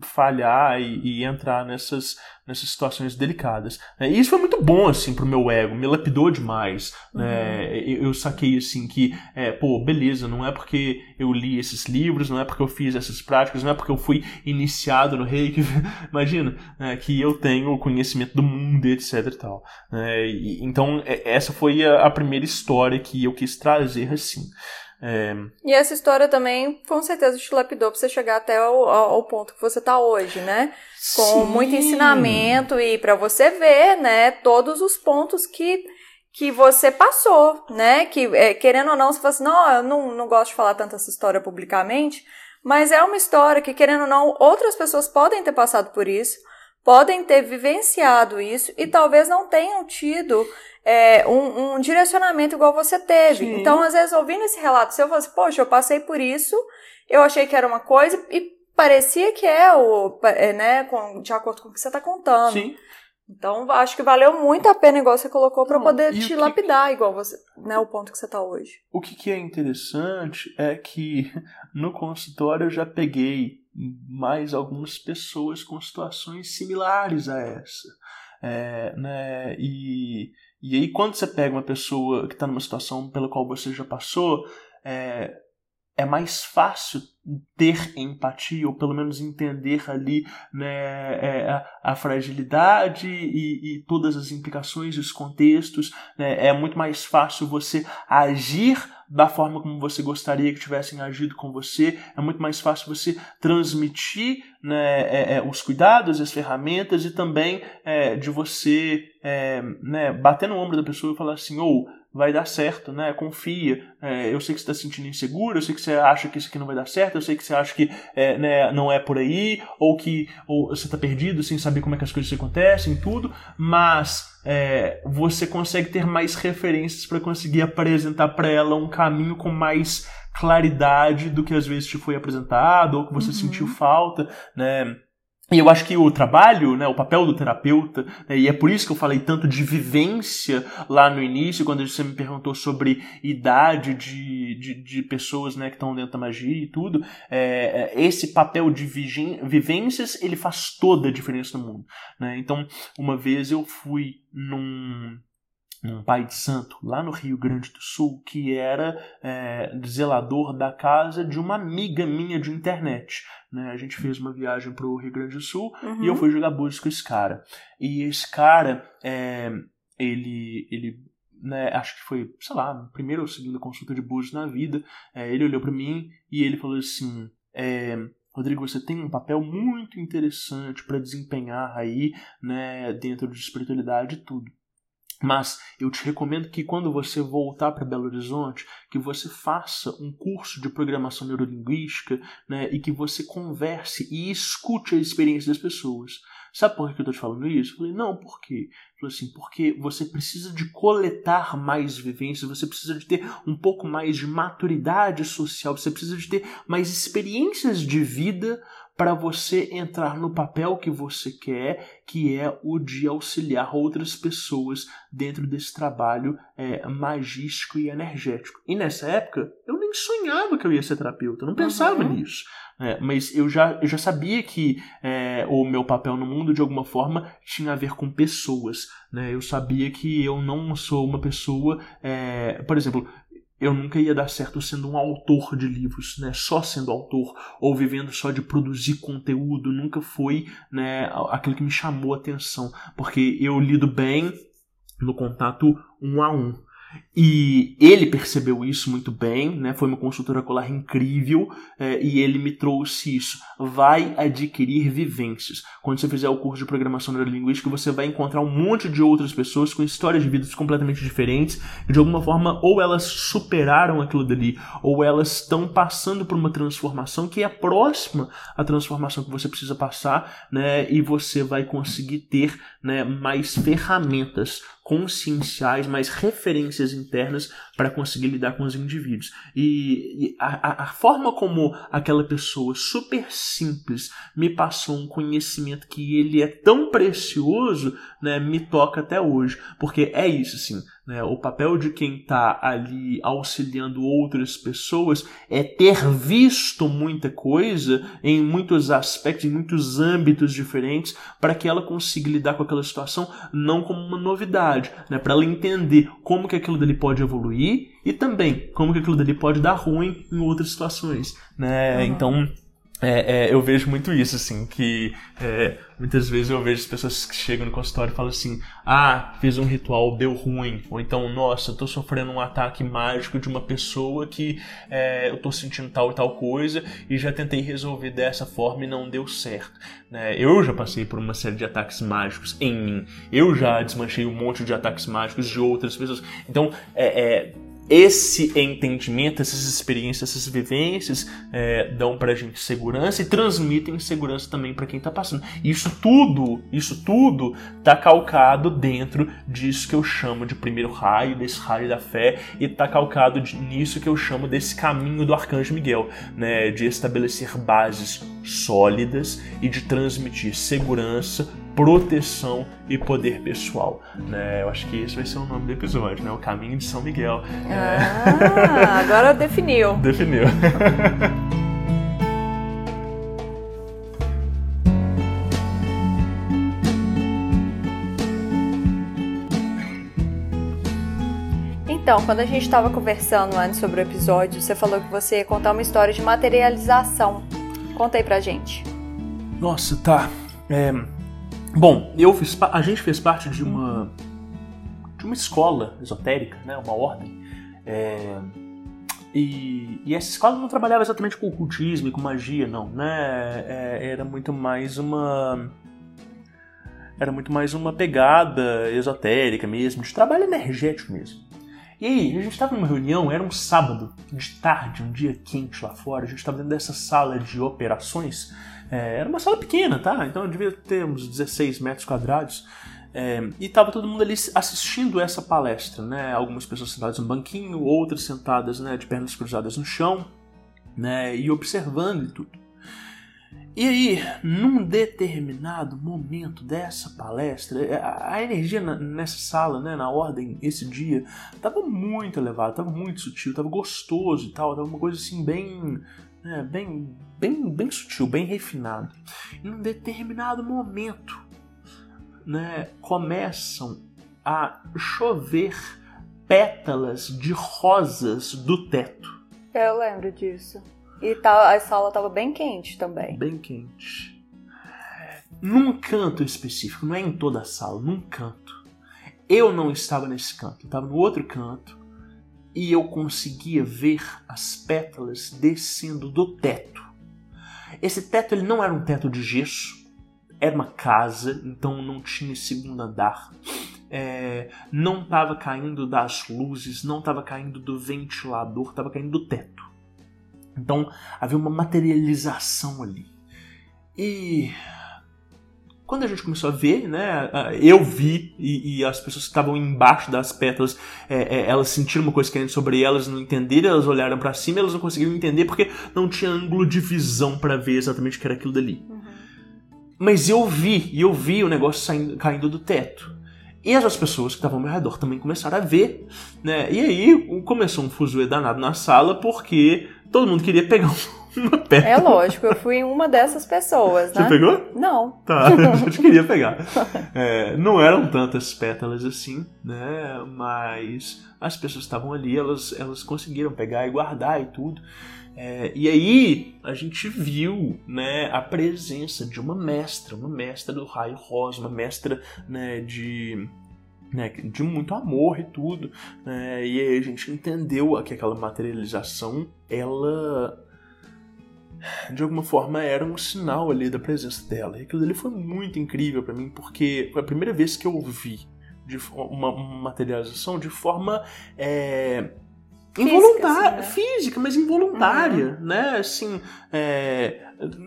falhar e, e entrar nessas, nessas situações delicadas. Né? E isso foi muito bom, assim, pro meu ego, me lapidou demais, uhum. né? Eu, eu, saquei, assim, que, é, pô, beleza, não é porque eu li esses livros, não é porque eu fiz essas práticas, não é porque eu fui iniciado no reiki, imagina, né, que eu tenho o conhecimento do mundo, etc e tal. Né? E, então, é, essa foi a, a, primeira história que eu quis trazer, assim. É... E essa história também, com certeza, te lapidou pra você chegar até o, ao, ponto que você tá hoje, né? Com Sim. muito ensinamento e para você ver, né, todos os pontos que que você passou, né? Que, é, querendo ou não, você fala assim, não, eu não, não gosto de falar tanto essa história publicamente, mas é uma história que, querendo ou não, outras pessoas podem ter passado por isso, podem ter vivenciado isso e talvez não tenham tido é, um, um, direcionamento igual você teve. Sim. Então, às vezes, ouvindo esse relato, se eu fosse, poxa, eu passei por isso, eu achei que era uma coisa e parecia que é o, é, né, com, de acordo com o que você está contando. Sim. Então, acho que valeu muito a pena, igual você colocou, para poder te que- lapidar, igual você, né, o ponto que você tá hoje. O que, que é interessante é que no consultório eu já peguei mais algumas pessoas com situações similares a essa. É, né, e, e aí, quando você pega uma pessoa que está numa situação pela qual você já passou, é, é mais fácil ter empatia, ou pelo menos entender ali né, é, a, a fragilidade e, e todas as implicações os contextos. né, é muito mais fácil você agir da forma como você gostaria que tivessem agido com você. É muito mais fácil você transmitir né, é, é, os cuidados, as ferramentas e também é, de você é, né, bater no ombro da pessoa e falar assim, ou vai dar certo, né? Confia. É, eu sei que você está se sentindo inseguro, eu sei que você acha que isso aqui não vai dar certo, eu sei que você acha que é, né, não é por aí, ou que ou você está perdido sem saber como é que as coisas acontecem, tudo, mas é, você consegue ter mais referências para conseguir apresentar para ela um caminho com mais claridade do que às vezes te foi apresentado ou que você sentiu falta, né? E eu acho que o trabalho, né, o papel do terapeuta, né, e é por isso que eu falei tanto de vivência lá no início, quando você me perguntou sobre idade de, de, de pessoas né, que estão dentro da magia e tudo, é, é, esse papel de vivências, ele faz toda a diferença no mundo. Né? Então, uma vez eu fui num, num pai de santo lá no Rio Grande do Sul que era é, zelador da casa de uma amiga minha de internet. Né? A gente fez uma viagem para o Rio Grande do Sul Uhum. e eu fui jogar búzios com esse cara. E esse cara, é, ele, ele né, acho que foi, sei lá, a primeira ou segunda consulta de búzios na vida, é, ele olhou para mim e ele falou assim, é, Rodrigo, você tem um papel muito interessante para desempenhar aí, né, dentro de espiritualidade e tudo. Mas eu te recomendo que quando você voltar para Belo Horizonte, que você faça um curso de programação neurolinguística, né, e que você converse e escute a experiência das pessoas. Sabe por que eu tô te falando isso? Eu falei, não, por quê? Falei assim, porque você precisa de coletar mais vivências, você precisa de ter um pouco mais de maturidade social, você precisa de ter mais experiências de vida para você entrar no papel que você quer, que é o de auxiliar outras pessoas dentro desse trabalho é, magístico e energético. E nessa época, eu nem sonhava que eu ia ser terapeuta, eu não pensava Uhum. nisso. né? mas eu já, eu já sabia que é, o meu papel no mundo, de alguma forma, tinha a ver com pessoas. Né? Eu sabia que eu não sou uma pessoa. é, por exemplo, eu nunca ia dar certo sendo um autor de livros, né? Só sendo autor ou vivendo só de produzir conteúdo, nunca foi, né, aquilo que me chamou a atenção, porque eu lido bem no contato um a um. E ele percebeu isso muito bem, né? Foi uma consultora colar incrível é, e ele me trouxe isso. Vai adquirir vivências. Quando você fizer o curso de programação neurolinguística, você vai encontrar um monte de outras pessoas com histórias de vidas completamente diferentes. E de alguma forma, ou elas superaram aquilo dali, ou elas estão passando por uma transformação que é próxima à transformação que você precisa passar, né? E você vai conseguir ter né, mais ferramentas conscienciais, mais referências internas para conseguir lidar com os indivíduos. E, e a, a- forma como aquela pessoa super simples me passou um conhecimento que ele é tão precioso, né, me toca até hoje. Porque é isso, assim, né, o papel de quem está ali auxiliando outras pessoas é ter visto muita coisa em muitos aspectos, em muitos âmbitos diferentes, para que ela consiga lidar com aquela situação não como uma novidade, né, para ela entender como que aquilo dali pode evoluir e também como que aquilo dali pode dar ruim em outras situações, né? Então é, é, eu vejo muito isso, assim, que é, muitas vezes eu vejo as pessoas que chegam no consultório e falam assim, ah, fiz um ritual, deu ruim, ou então, nossa, eu tô sofrendo um ataque mágico de uma pessoa que é, eu tô sentindo tal e tal coisa e já tentei resolver dessa forma e não deu certo. Né? Eu já passei por uma série de ataques mágicos em mim, eu já desmanchei um monte de ataques mágicos de outras pessoas. Então, é, é esse entendimento, essas experiências, essas vivências é, dão pra gente segurança e transmitem segurança também para quem tá passando. Isso tudo, isso tudo tá calcado dentro disso que eu chamo de primeiro raio, desse raio da fé, e tá calcado de- nisso que eu chamo desse caminho do arcanjo Miguel, né, de estabelecer bases sólidas e de transmitir segurança, proteção e poder pessoal. Né? Eu acho que esse vai ser o nome do episódio, né? O caminho de São Miguel. Ah, agora definiu. Definiu. Então, quando a gente estava conversando antes sobre o episódio, você falou que você ia contar uma história de materialização. Conta aí pra gente. Nossa, tá. É, bom, eu fiz, a gente fez parte de uma de uma escola esotérica, né, uma ordem. É, e, e, essa escola não trabalhava exatamente com ocultismo e com magia, não, né? É, era muito mais uma era muito mais uma pegada esotérica mesmo, de trabalho energético mesmo. E aí, a gente estava numa reunião, era um sábado de tarde, um dia quente lá fora, a gente estava dentro dessa sala de operações. É, era uma sala pequena, tá? Então devia ter uns 16 metros quadrados. É, e estava todo mundo ali assistindo essa palestra, né? Algumas pessoas sentadas no banquinho, outras sentadas né, de pernas cruzadas no chão, né? E observando e tudo. E aí, num determinado momento dessa palestra, é, a, energia nessa sala, né, na ordem, esse dia, estava muito elevada, estava muito sutil, estava gostoso e tal, estava uma coisa assim bem, né, bem, bem, bem sutil, bem refinado. E num determinado momento, né, começam a chover pétalas de rosas do teto. Eu lembro disso. E tá, a sala tava bem quente também. Bem quente. Num canto específico, não é em toda a sala, num canto. Eu não estava nesse canto, eu estava no outro canto e eu conseguia ver as pétalas descendo do teto. Esse teto ele não era um teto de gesso, era uma casa, então não tinha segundo andar. É, não estava caindo das luzes, não estava caindo do ventilador, estava caindo do teto. Então havia uma materialização ali. E quando a gente começou a ver, né, eu vi e, e as pessoas que estavam embaixo das pétalas, é, é, elas sentiram uma coisa querendo sobre elas, não entenderam, elas olharam para cima, elas não conseguiram entender porque não tinha ângulo de visão para ver exatamente o que era aquilo dali. Uhum. Mas eu vi, e eu vi o negócio saindo, caindo do teto. E as pessoas que estavam ao meu redor também começaram a ver, né? E aí começou um fuzuê danado na sala porque todo mundo queria pegar uma. É lógico, eu fui uma dessas pessoas, né? Você pegou? Não. Tá, a gente queria pegar. É, não eram tantas pétalas assim, né? Mas as pessoas estavam ali, elas, elas conseguiram pegar e guardar e tudo. É, e aí a gente viu né, a presença de uma mestra, uma mestra do raio rosa, uma mestra né, de né, de muito amor e tudo. Né, e aí a gente entendeu que aquela materialização, ela de alguma forma era um sinal ali da presença dela. E aquilo ali foi muito incrível para mim, porque foi a primeira vez que eu vi de uma, uma materialização de forma é, involuntária, assim, né? física, mas involuntária, uhum. né? Assim, é,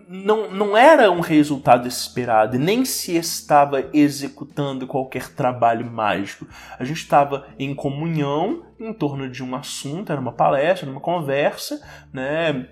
não, não era um resultado esperado e nem se estava executando qualquer trabalho mágico. A gente estava em comunhão em torno de um assunto, era uma palestra, uma conversa, né?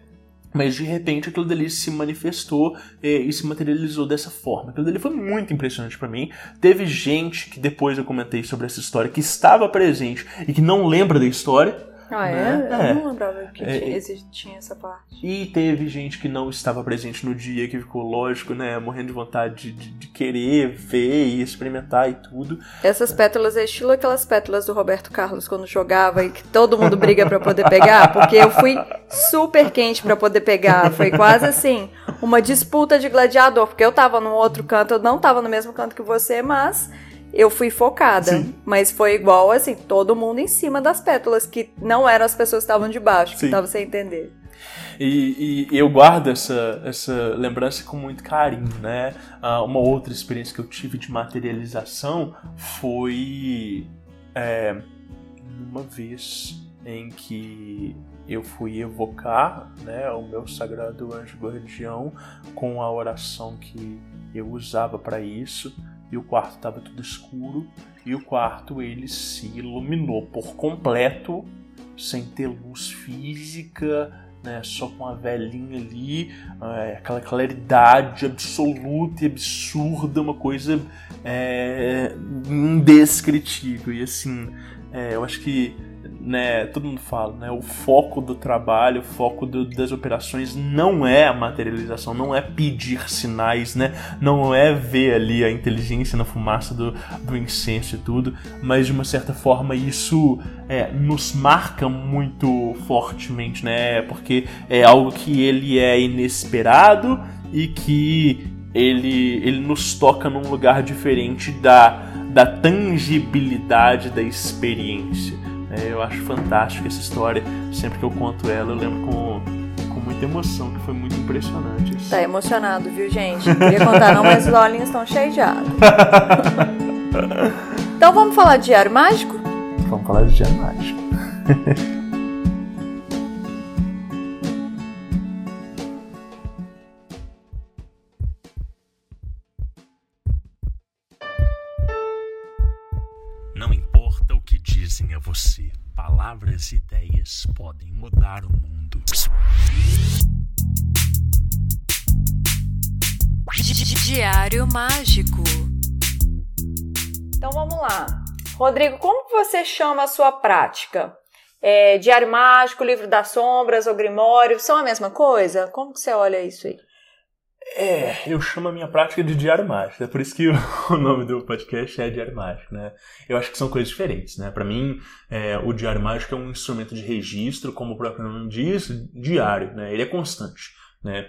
Mas de repente aquilo dali se manifestou e, é, e se materializou dessa forma. Aquilo dali foi muito impressionante para mim. Teve gente que depois eu comentei sobre essa história que estava presente e que não lembra da história ah, né? é? Eu não lembrava que é, tinha, tinha essa parte. E teve gente que não estava presente no dia, que ficou, lógico, né, morrendo de vontade de, de querer ver e experimentar e tudo. Essas pétalas é estilo aquelas pétalas do Roberto Carlos quando jogava e que todo mundo briga para poder pegar, porque eu fui super quente para poder pegar. Foi quase assim, uma disputa de gladiador, porque eu tava no outro canto, eu não tava no mesmo canto que você, mas eu fui focada. Sim. Mas foi igual, assim, todo mundo em cima das pétalas, que não eram as pessoas que estavam de baixo, Sim. que estavam sem entender. E, e, eu guardo essa, essa lembrança com muito carinho, né? Uh, uma outra experiência que eu tive de materialização foi é, uma vez em que eu fui evocar né, o meu sagrado anjo guardião com a oração que eu usava para isso e o quarto estava tudo escuro e o quarto ele se iluminou por completo sem ter luz física né, só com a velhinha ali, é, aquela claridade absoluta e absurda, uma coisa é, indescritível. E assim, é, eu acho que né, todo mundo fala, né, o foco do trabalho, o foco do, das operações não é a materialização, não é pedir sinais, né, não é ver ali a inteligência na fumaça do, do incenso e tudo, mas de uma certa forma isso é, nos marca muito fortemente, né, porque é algo que ele é inesperado e que ele, ele nos toca num lugar diferente da, da tangibilidade da experiência. É, eu acho fantástica essa história. Sempre que eu conto ela, eu lembro com, com muita emoção, que foi muito impressionante. Tá emocionado, viu, gente? Não queria contar não, mas os olhinhos estão cheios de água. então vamos falar de Diário Mágico? Vamos falar de Diário Mágico. palavras e ideias podem mudar o mundo. Diário Mágico. Então vamos lá. Rodrigo, como você chama a sua prática? É, Diário Mágico, Livro das Sombras ou Grimório são a mesma coisa? Como que você olha isso aí? É, eu chamo a minha prática de diário mágico. É por isso que o nome do podcast é Diário Mágico, né? Eu acho que são coisas diferentes, né? Para mim, é, o diário mágico é um instrumento de registro, como o próprio nome diz, diário, né? Ele é constante, né?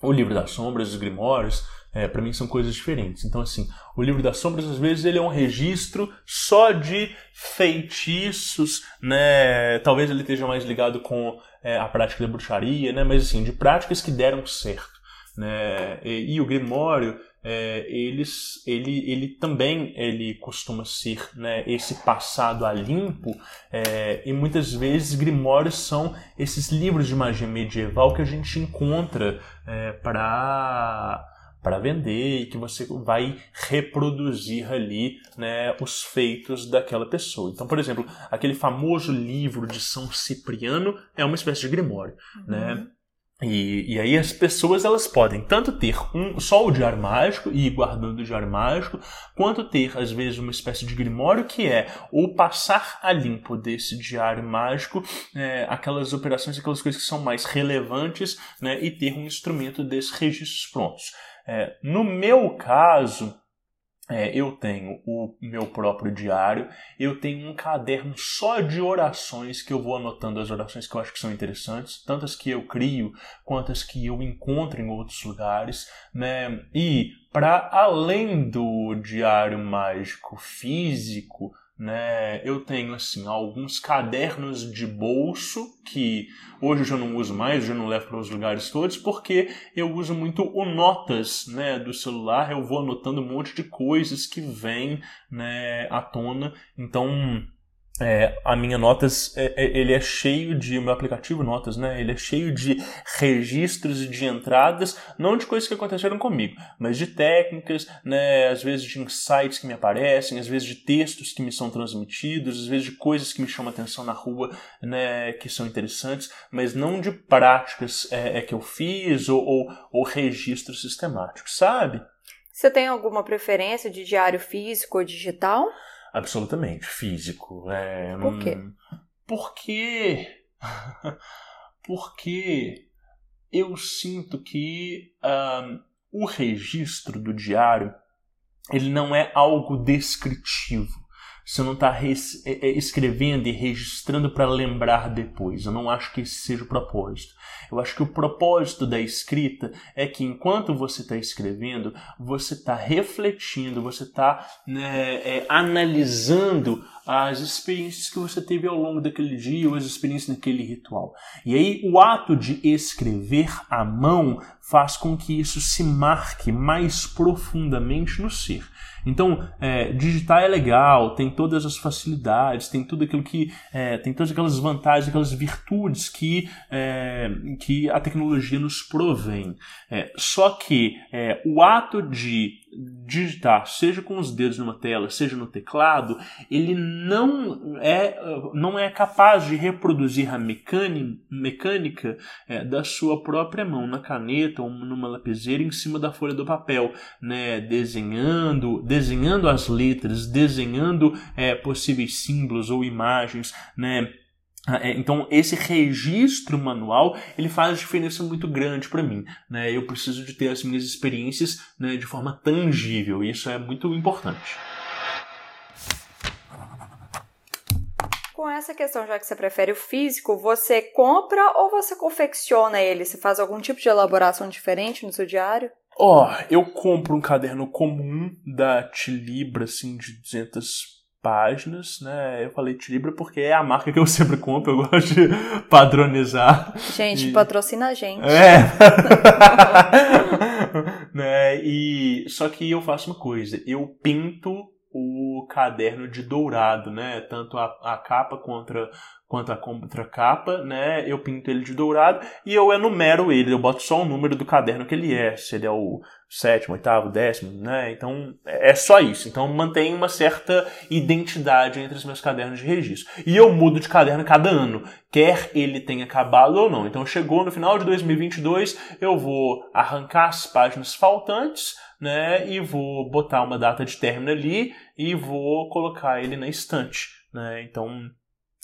O livro das sombras, os grimórios, é, para mim são coisas diferentes. Então, assim, o livro das sombras, às vezes, ele é um registro só de feitiços, né? Talvez ele esteja mais ligado com é, a prática da bruxaria, né? Mas, assim, de práticas que deram certo né? E, e o Grimório, é, eles, ele, ele também ele costuma ser né, esse passado a limpo é, e muitas vezes Grimórios são esses livros de magia medieval que a gente encontra é, para para vender e que você vai reproduzir ali né, os feitos daquela pessoa. Então, por exemplo, aquele famoso livro de São Cipriano é uma espécie de grimório, né? uhum. né? E, e aí as pessoas elas podem tanto ter um, só o diário mágico e ir guardando o diário mágico, quanto ter às vezes uma espécie de grimório que é ou passar a limpo desse diário mágico é, aquelas operações, aquelas coisas que são mais relevantes, né, e ter um instrumento desses registros prontos. É, no meu caso, é, eu tenho o meu próprio diário, eu tenho um caderno só de orações que eu vou anotando as orações que eu acho que são interessantes, tantas que eu crio quanto as que eu encontro em outros lugares, né? E para além do diário mágico físico, né? Eu tenho assim alguns cadernos de bolso que hoje eu já não uso mais, já não levo para os lugares todos, porque eu uso muito o notas, né, do celular. Eu vou anotando um monte de coisas que vêm, né, à tona. Então é, a minha Notas, é, é, ele é cheio de, o meu aplicativo Notas, né? Ele é cheio de registros e de entradas, não de coisas que aconteceram comigo, mas de técnicas, né? Às vezes de insights que me aparecem, às vezes de textos que me são transmitidos, às vezes de coisas que me chamam atenção na rua, né? Que são interessantes, mas não de práticas é, é que eu fiz ou, ou, ou registros sistemáticos, sabe? Você tem alguma preferência de diário físico ou digital? Absolutamente, físico. É, Por quê? Porque. porque eu sinto que um, o registro do diário ele não é algo descritivo. Você não está é, é, escrevendo e registrando para lembrar depois. Eu não acho que esse seja o propósito. Eu acho que o propósito da escrita é que enquanto você está escrevendo, você está refletindo, você está né, é, analisando as experiências que você teve ao longo daquele dia ou as experiências naquele ritual. E aí o ato de escrever à mão faz com que isso se marque mais profundamente no ser. Então, é, digitar é legal, tem todas as facilidades, tem tudo aquilo que. É, tem todas aquelas vantagens, aquelas virtudes que, é, que a tecnologia nos provém. É, só que é, o ato de digitar, seja com os dedos numa tela, seja no teclado, ele não é, não é capaz de reproduzir a mecânica é, da sua própria mão, na caneta ou numa lapiseira em cima da folha do papel, né? desenhando, desenhando as letras, desenhando é, possíveis símbolos ou imagens, né? Ah, é, então esse registro manual ele faz diferença muito grande para mim. Né? Eu preciso de ter as minhas experiências né, de forma tangível. E isso é muito importante. Com essa questão, já que você prefere o físico, você compra ou você confecciona ele? Você faz algum tipo de elaboração diferente no seu diário? Ó, oh, eu compro um caderno comum da Tilibra, assim, de 200 páginas, né? Eu falei Tilibra porque é a marca que eu sempre compro, eu gosto de padronizar. Gente, e... patrocina a gente. É. né? E só que eu faço uma coisa, eu pinto o caderno de dourado, né? Tanto a, a capa contra quanto a contracapa, né? Eu pinto ele de dourado e eu enumero ele, eu boto só o número do caderno que ele é, se ele é o sétimo, oitavo, décimo, né? Então é só isso. Então mantém uma certa identidade entre os meus cadernos de registro. E eu mudo de caderno cada ano, quer ele tenha acabado ou não. Então chegou no final de 2022, eu vou arrancar as páginas faltantes, né? E vou botar uma data de término ali e vou colocar ele na estante, né? Então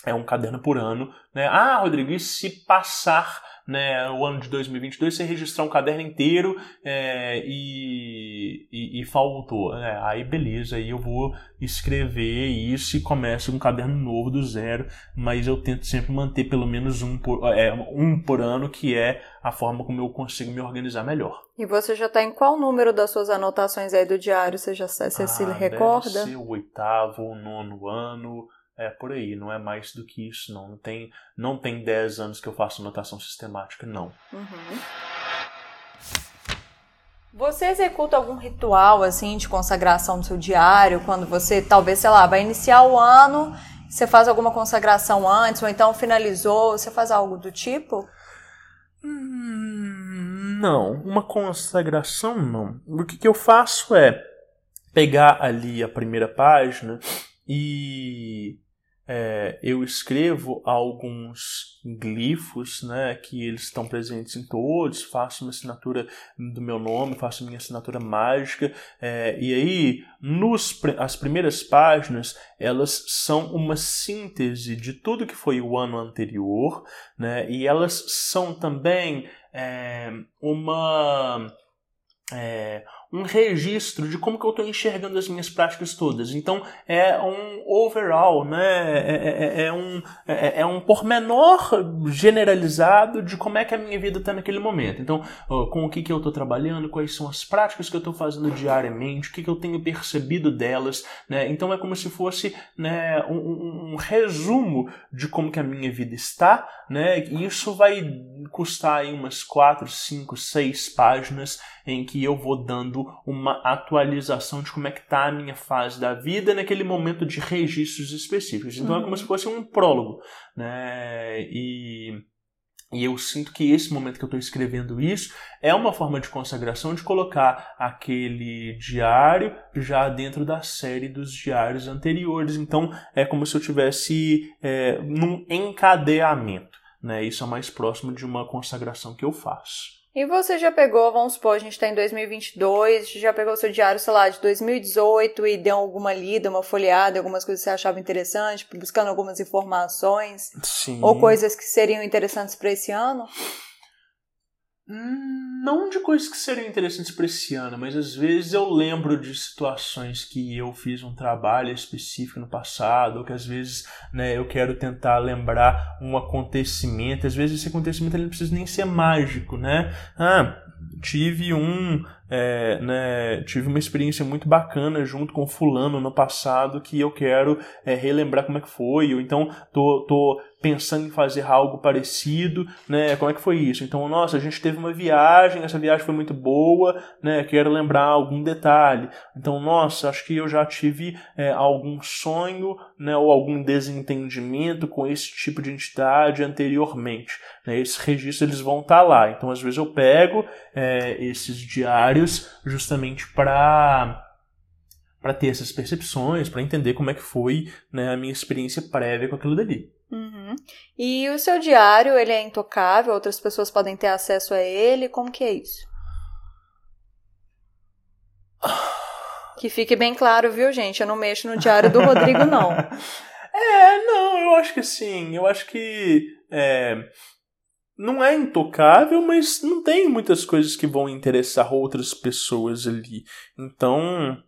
é um caderno por ano, né? Ah, Rodrigo, e se passar né, o ano de 2022 você registrar um caderno inteiro é, e, e, e, faltou. Né? Aí beleza, aí eu vou escrever isso e começo um caderno novo do zero, mas eu tento sempre manter pelo menos um por, é, um por ano, que é a forma como eu consigo me organizar melhor. E você já está em qual número das suas anotações aí do diário? Você já você ah, se recorda? Deve ser o oitavo ou nono ano é por aí, não é mais do que isso, não. Não tem, não tem 10 anos que eu faço notação sistemática, não. Uhum. Você executa algum ritual assim de consagração do seu diário quando você talvez, sei lá, vai iniciar o ano, você faz alguma consagração antes ou então finalizou, você faz algo do tipo? Hum, não, uma consagração não. O que, que eu faço é pegar ali a primeira página e é, eu escrevo alguns glifos, né, que eles estão presentes em todos, faço uma assinatura do meu nome, faço minha assinatura mágica, é, e aí nos, as primeiras páginas elas são uma síntese de tudo que foi o ano anterior, né, e elas são também é, uma é, um registro de como que eu estou enxergando as minhas práticas todas. Então é um overall, né? É, é, é, é um, é, é, um pormenor generalizado de como é que a minha vida está naquele momento. Então, com o que, que eu estou trabalhando, quais são as práticas que eu estou fazendo diariamente, o que, que eu tenho percebido delas. Né? Então é como se fosse né, um, um resumo de como que a minha vida está, né? E isso vai custar aí umas 4, 5, 6 páginas em que eu vou dando uma atualização de como é que está a minha fase da vida naquele momento de registros específicos. Então uhum. é como se fosse um prólogo, né? E e eu sinto que esse momento que eu estou escrevendo isso é uma forma de consagração de colocar aquele diário já dentro da série dos diários anteriores. Então é como se eu tivesse é, num encadeamento. Né? Isso é mais próximo de uma consagração que eu faço. E você já pegou, vamos supor, a gente está em 2022, já pegou o seu diário, sei lá, de 2018 e deu alguma lida, uma folheada, algumas coisas que você achava interessante, buscando algumas informações? Sim. Ou coisas que seriam interessantes para esse ano? Não de coisas que seriam interessantes para esse ano, mas às vezes eu lembro de situações que eu fiz um trabalho específico no passado, ou que às vezes né, eu quero tentar lembrar um acontecimento. Às vezes esse acontecimento ele não precisa nem ser mágico, né? Ah, tive um é, né, tive uma experiência muito bacana junto com fulano no passado que eu quero é, relembrar como é que foi, ou então tô, tô pensando em fazer algo parecido, né, como é que foi isso? Então, nossa, a gente teve uma viagem, essa viagem foi muito boa, né, quero lembrar algum detalhe. Então, nossa, acho que eu já tive é, algum sonho, né, ou algum desentendimento com esse tipo de entidade anteriormente. Né, esses registros eles vão estar tá lá. Então, às vezes eu pego é, esses diários diários justamente para para ter essas percepções, para entender como é que foi né, a minha experiência prévia com aquilo dali. Uhum. E o seu diário, ele é intocável? Outras pessoas podem ter acesso a ele? Como que é isso? Que fique bem claro, viu, gente? Eu não mexo no diário do Rodrigo, não. é, não, eu acho que sim. Eu acho que é, não é intocável, mas não tem muitas coisas que vão interessar outras pessoas ali. Então,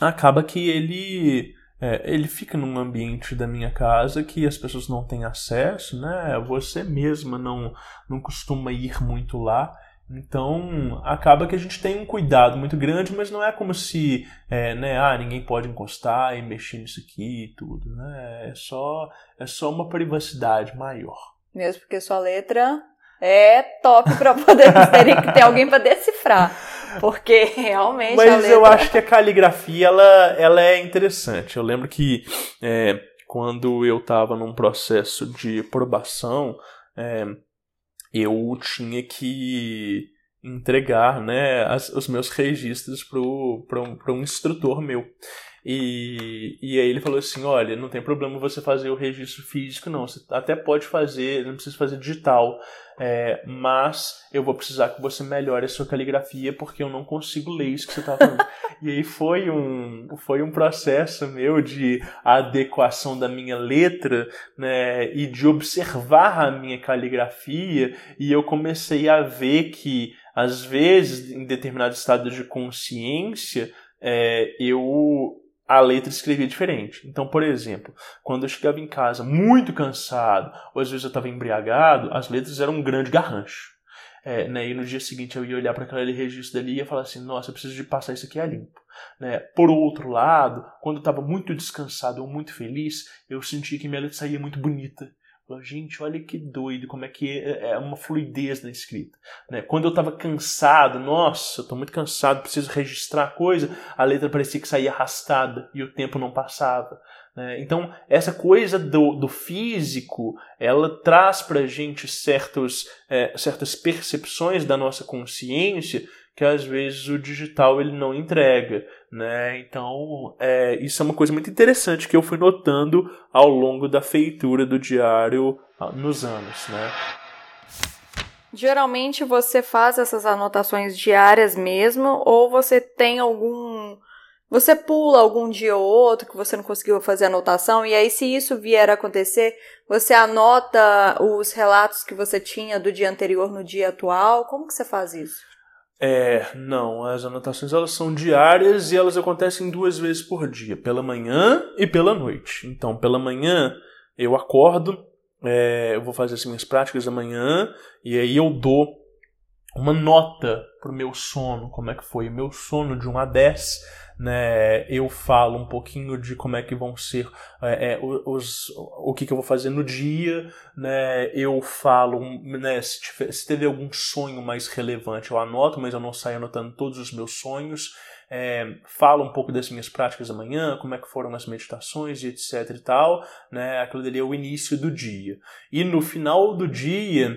acaba que ele é, ele fica num ambiente da minha casa que as pessoas não têm acesso, né? Você mesma não, não costuma ir muito lá. Então, acaba que a gente tem um cuidado muito grande, mas não é como se, é, né, ah, ninguém pode encostar e mexer nisso aqui e tudo, né? É só, é só uma privacidade maior. Mesmo porque sua letra é top para poder ter, ter alguém para decifrar. Porque realmente. Mas letra... eu acho que a caligrafia ela, ela é interessante. Eu lembro que é, quando eu estava num processo de aprovação, é, eu tinha que entregar né, as, os meus registros para um instrutor meu. E, e aí ele falou assim: olha, não tem problema você fazer o registro físico, não. Você até pode fazer, não precisa fazer digital. É, mas eu vou precisar que você melhore a sua caligrafia porque eu não consigo ler isso que você está falando. e aí foi um, foi um processo meu de adequação da minha letra né, e de observar a minha caligrafia e eu comecei a ver que às vezes em determinado estado de consciência é, eu a letra escrevia diferente. Então, por exemplo, quando eu chegava em casa muito cansado, ou às vezes eu estava embriagado, as letras eram um grande garrancho. É, né, e no dia seguinte eu ia olhar para aquele registro dali e ia falar assim: nossa, eu preciso de passar isso aqui a limpo. Né? Por outro lado, quando eu estava muito descansado ou muito feliz, eu sentia que minha letra saía muito bonita. Gente, olha que doido, como é que é, é uma fluidez na escrita. Né? Quando eu estava cansado, nossa, estou muito cansado, preciso registrar coisa, a letra parecia que saía arrastada e o tempo não passava. Né? Então, essa coisa do, do físico, ela traz para a gente certos, é, certas percepções da nossa consciência que às vezes o digital ele não entrega, né? Então é, isso é uma coisa muito interessante que eu fui notando ao longo da feitura do diário ah, nos anos, né? Geralmente você faz essas anotações diárias mesmo ou você tem algum você pula algum dia ou outro que você não conseguiu fazer anotação e aí se isso vier a acontecer, você anota os relatos que você tinha do dia anterior no dia atual? Como que você faz isso? É, não, as anotações elas são diárias e elas acontecem duas vezes por dia, pela manhã e pela noite. Então, pela manhã eu acordo, é, eu vou fazer as minhas práticas da manhã e aí eu dou uma nota pro meu sono, como é que foi o meu sono de 1 a 10 né, eu falo um pouquinho de como é que vão ser é, é, os, o que, que eu vou fazer no dia, né, eu falo, né, se, tiver, se teve algum sonho mais relevante eu anoto, mas eu não saio anotando todos os meus sonhos, é, falo um pouco das minhas práticas da manhã, como é que foram as meditações e etc e tal, né, aquilo dali é o início do dia. E no final do dia,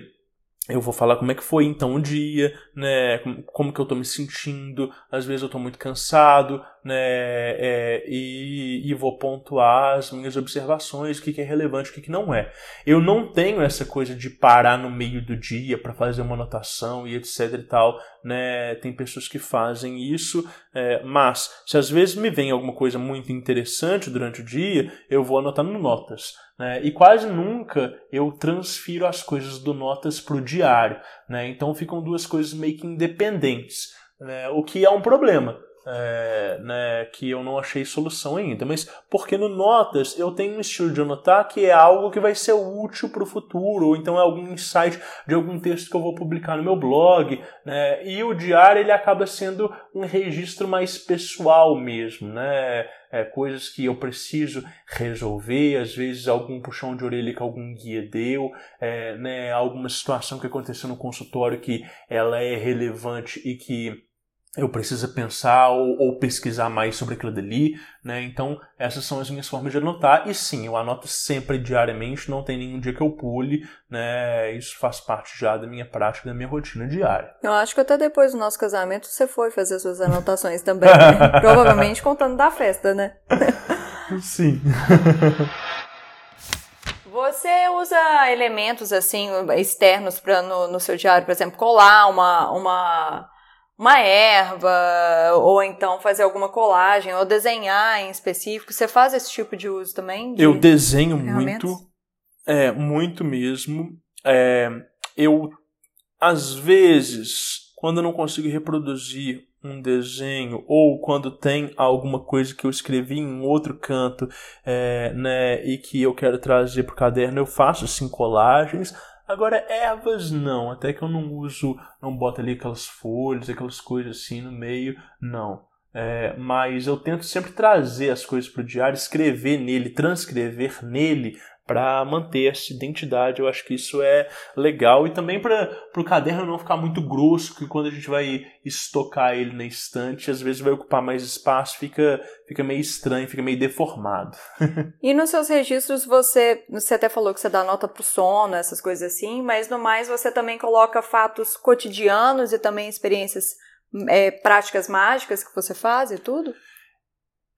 eu vou falar como é que foi então o dia, né, como que eu tô me sentindo, às vezes eu tô muito cansado, né, é, e, e, vou pontuar as minhas observações, o que, que é relevante, o que, que não é. Eu não tenho essa coisa de parar no meio do dia para fazer uma anotação e etc e tal, né, tem pessoas que fazem isso, é, mas se às vezes me vem alguma coisa muito interessante durante o dia, eu vou anotando notas. Né? E quase nunca eu transfiro as coisas do Notas para o diário. Né? Então ficam duas coisas meio que independentes, né? o que é um problema. É, né, que eu não achei solução ainda, mas porque no Notas eu tenho um estilo de anotar que é algo que vai ser útil para o futuro, ou então é algum insight de algum texto que eu vou publicar no meu blog, né, e o diário ele acaba sendo um registro mais pessoal mesmo, né, é, coisas que eu preciso resolver, às vezes algum puxão de orelha que algum guia deu, é, né, alguma situação que aconteceu no consultório que ela é relevante e que eu preciso pensar ou, ou, pesquisar mais sobre aquilo dali, né? Então, essas são as minhas formas de anotar. E sim, eu anoto sempre diariamente, não tem nenhum dia que eu pule, né? Isso faz parte já da minha prática, da minha rotina diária. Eu acho que até depois do nosso casamento você foi fazer suas anotações também, né? Provavelmente contando da festa, né? sim. Você usa elementos assim externos para no, no seu diário, por exemplo, colar uma, uma uma erva, ou então fazer alguma colagem, ou desenhar em específico. Você faz esse tipo de uso também? De eu desenho muito, é, muito mesmo. É, eu, às vezes, quando eu não consigo reproduzir um desenho ou quando tem alguma coisa que eu escrevi em outro canto é, né, e que eu quero trazer para o caderno, eu faço assim colagens. Agora, ervas não, até que eu não uso, não boto ali aquelas folhas, aquelas coisas assim no meio, não. É, mas eu tento sempre trazer as coisas para o diário, escrever nele, transcrever nele para manter essa identidade. Eu acho que isso é legal e também para o caderno não ficar muito grosso, que quando a gente vai estocar ele na estante, às vezes vai ocupar mais espaço, fica, fica meio estranho, fica meio deformado. e nos seus registros você, você até falou que você dá nota pro sono, essas coisas assim, mas no mais você também coloca fatos cotidianos e também experiências é, práticas mágicas que você faz e tudo?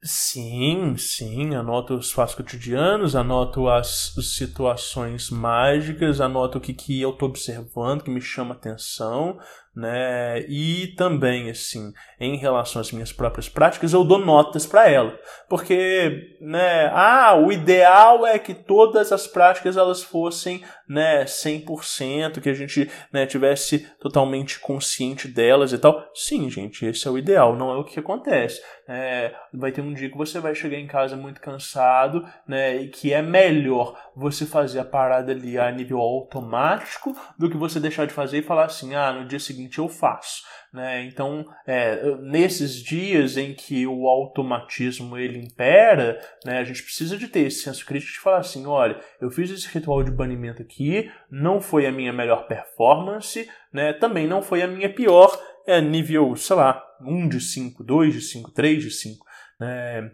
Sim, sim, anoto os fatos cotidianos, anoto as situações mágicas, anoto o que, que eu estou observando, que me chama atenção, né? E também, assim, em relação às minhas próprias práticas, eu dou notas para ela. Porque, né, ah, o ideal é que todas as práticas elas fossem, né, 100%, que a gente, né, tivesse totalmente consciente delas e tal. Sim, gente, esse é o ideal, não é o que acontece. É, vai ter um dia que você vai chegar em casa muito cansado, né, e que é melhor você fazer a parada ali a nível automático do que você deixar de fazer e falar assim, ah, no dia seguinte eu faço. Né? Então, é, nesses dias em que o automatismo ele impera, né, a gente precisa de ter esse senso crítico de falar assim, olha, eu fiz esse ritual de banimento aqui, não foi a minha melhor performance, né, também não foi a minha pior, é, nível, sei lá, 1 de 5, 2 de 5, 3 de 5. Né?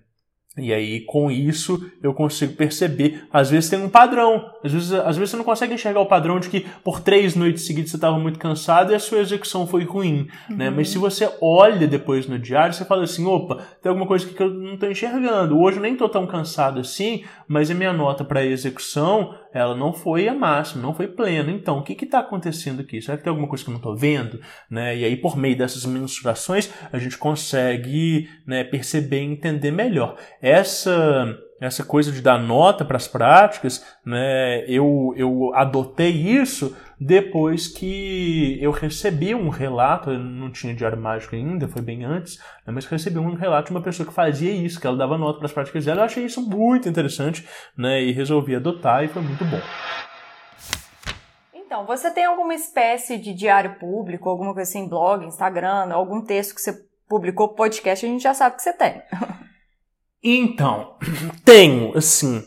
E aí, com isso, eu consigo perceber. Às vezes tem um padrão. Às vezes, às vezes você não consegue enxergar o padrão de que por três noites seguidas você estava muito cansado e a sua execução foi ruim. Uhum. Né? Mas se você olha depois no diário, você fala assim: opa, tem alguma coisa que eu não estou enxergando. Hoje eu nem estou tão cansado assim, mas a minha nota para execução ela não foi a máxima, não foi plena. Então, o que está acontecendo aqui? Será que tem alguma coisa que eu não estou vendo? Né? E aí, por meio dessas mensurações, a gente consegue né, perceber e entender melhor. Essa essa coisa de dar nota para as práticas, né, eu, eu adotei isso depois que eu recebi um relato, eu não tinha diário mágico ainda, foi bem antes, né, mas recebi um relato de uma pessoa que fazia isso, que ela dava nota para as práticas dela, eu achei isso muito interessante, né, e resolvi adotar e foi muito bom. Então, você tem alguma espécie de diário público, alguma coisa assim, blog, Instagram, algum texto que você publicou, podcast, a gente já sabe que você tem. Então, tenho, assim,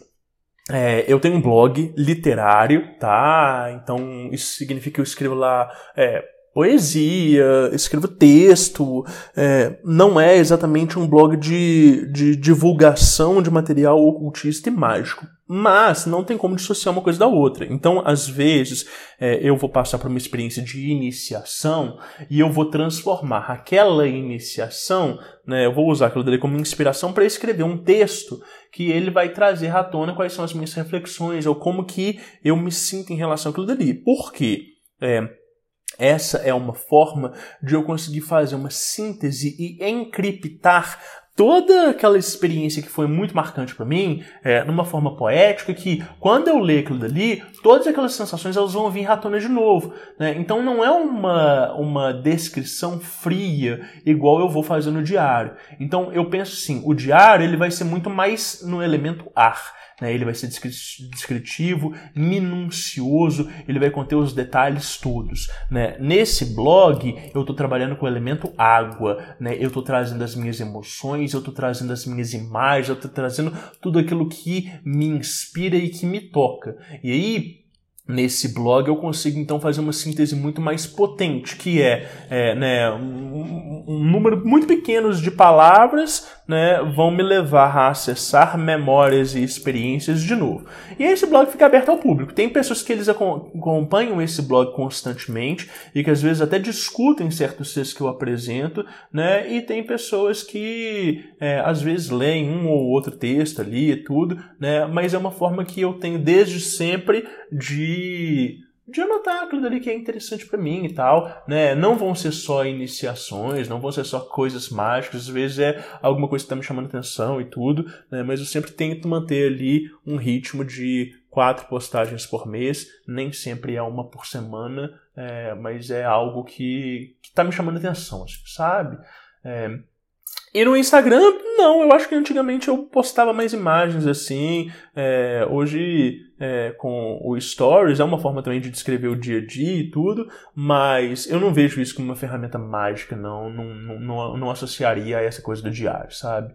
é, eu tenho um blog literário, tá? Então isso significa que eu escrevo lá é, poesia, escrevo texto. É, não é exatamente um blog de, de divulgação de material ocultista e mágico. Mas não tem como dissociar uma coisa da outra. Então, às vezes, é, eu vou passar por uma experiência de iniciação e eu vou transformar aquela iniciação, né, eu vou usar aquilo dali como inspiração para escrever um texto que ele vai trazer à tona quais são as minhas reflexões ou como que eu me sinto em relação àquilo dali. Por quê? É, essa é uma forma de eu conseguir fazer uma síntese e encriptar toda aquela experiência que foi muito marcante para mim, é, numa forma poética, que quando eu ler aquilo dali, todas aquelas sensações elas vão vir à tona de novo. Né? Então não é uma, uma descrição fria, igual eu vou fazer no diário. Então eu penso assim, o diário ele vai ser muito mais no elemento ar. Né? Ele vai ser descritivo, minucioso, ele vai conter os detalhes todos. Né? Nesse blog, eu estou trabalhando com o elemento água, né? eu estou trazendo as minhas emoções, eu estou trazendo as minhas imagens, eu estou trazendo tudo aquilo que me inspira e que me toca. E aí, nesse blog eu consigo então fazer uma síntese muito mais potente, que é, é né, um, um, número muito pequeno de palavras né, vão me levar a acessar memórias e experiências de novo. E esse blog fica aberto ao público. Tem pessoas que eles acompanham esse blog constantemente e que às vezes até discutem certos textos que eu apresento, né, e tem pessoas que é, às vezes leem um ou outro texto ali e tudo, né, mas é uma forma que eu tenho desde sempre de anotar aquilo ali que é interessante para mim e tal, né? Não vão ser só iniciações, não vão ser só coisas mágicas, às vezes é alguma coisa que tá me chamando atenção e tudo, né? Mas eu sempre tento manter ali um ritmo de quatro postagens por mês, nem sempre é uma por semana, é, mas é algo que, que tá me chamando atenção, assim, sabe? É, e no Instagram, não, eu acho que antigamente eu postava mais imagens assim. É, hoje, é, com o Stories, é uma forma também de descrever o dia a dia e tudo, mas eu não vejo isso como uma ferramenta mágica, não. Não, não, não associaria a essa coisa do diário, sabe?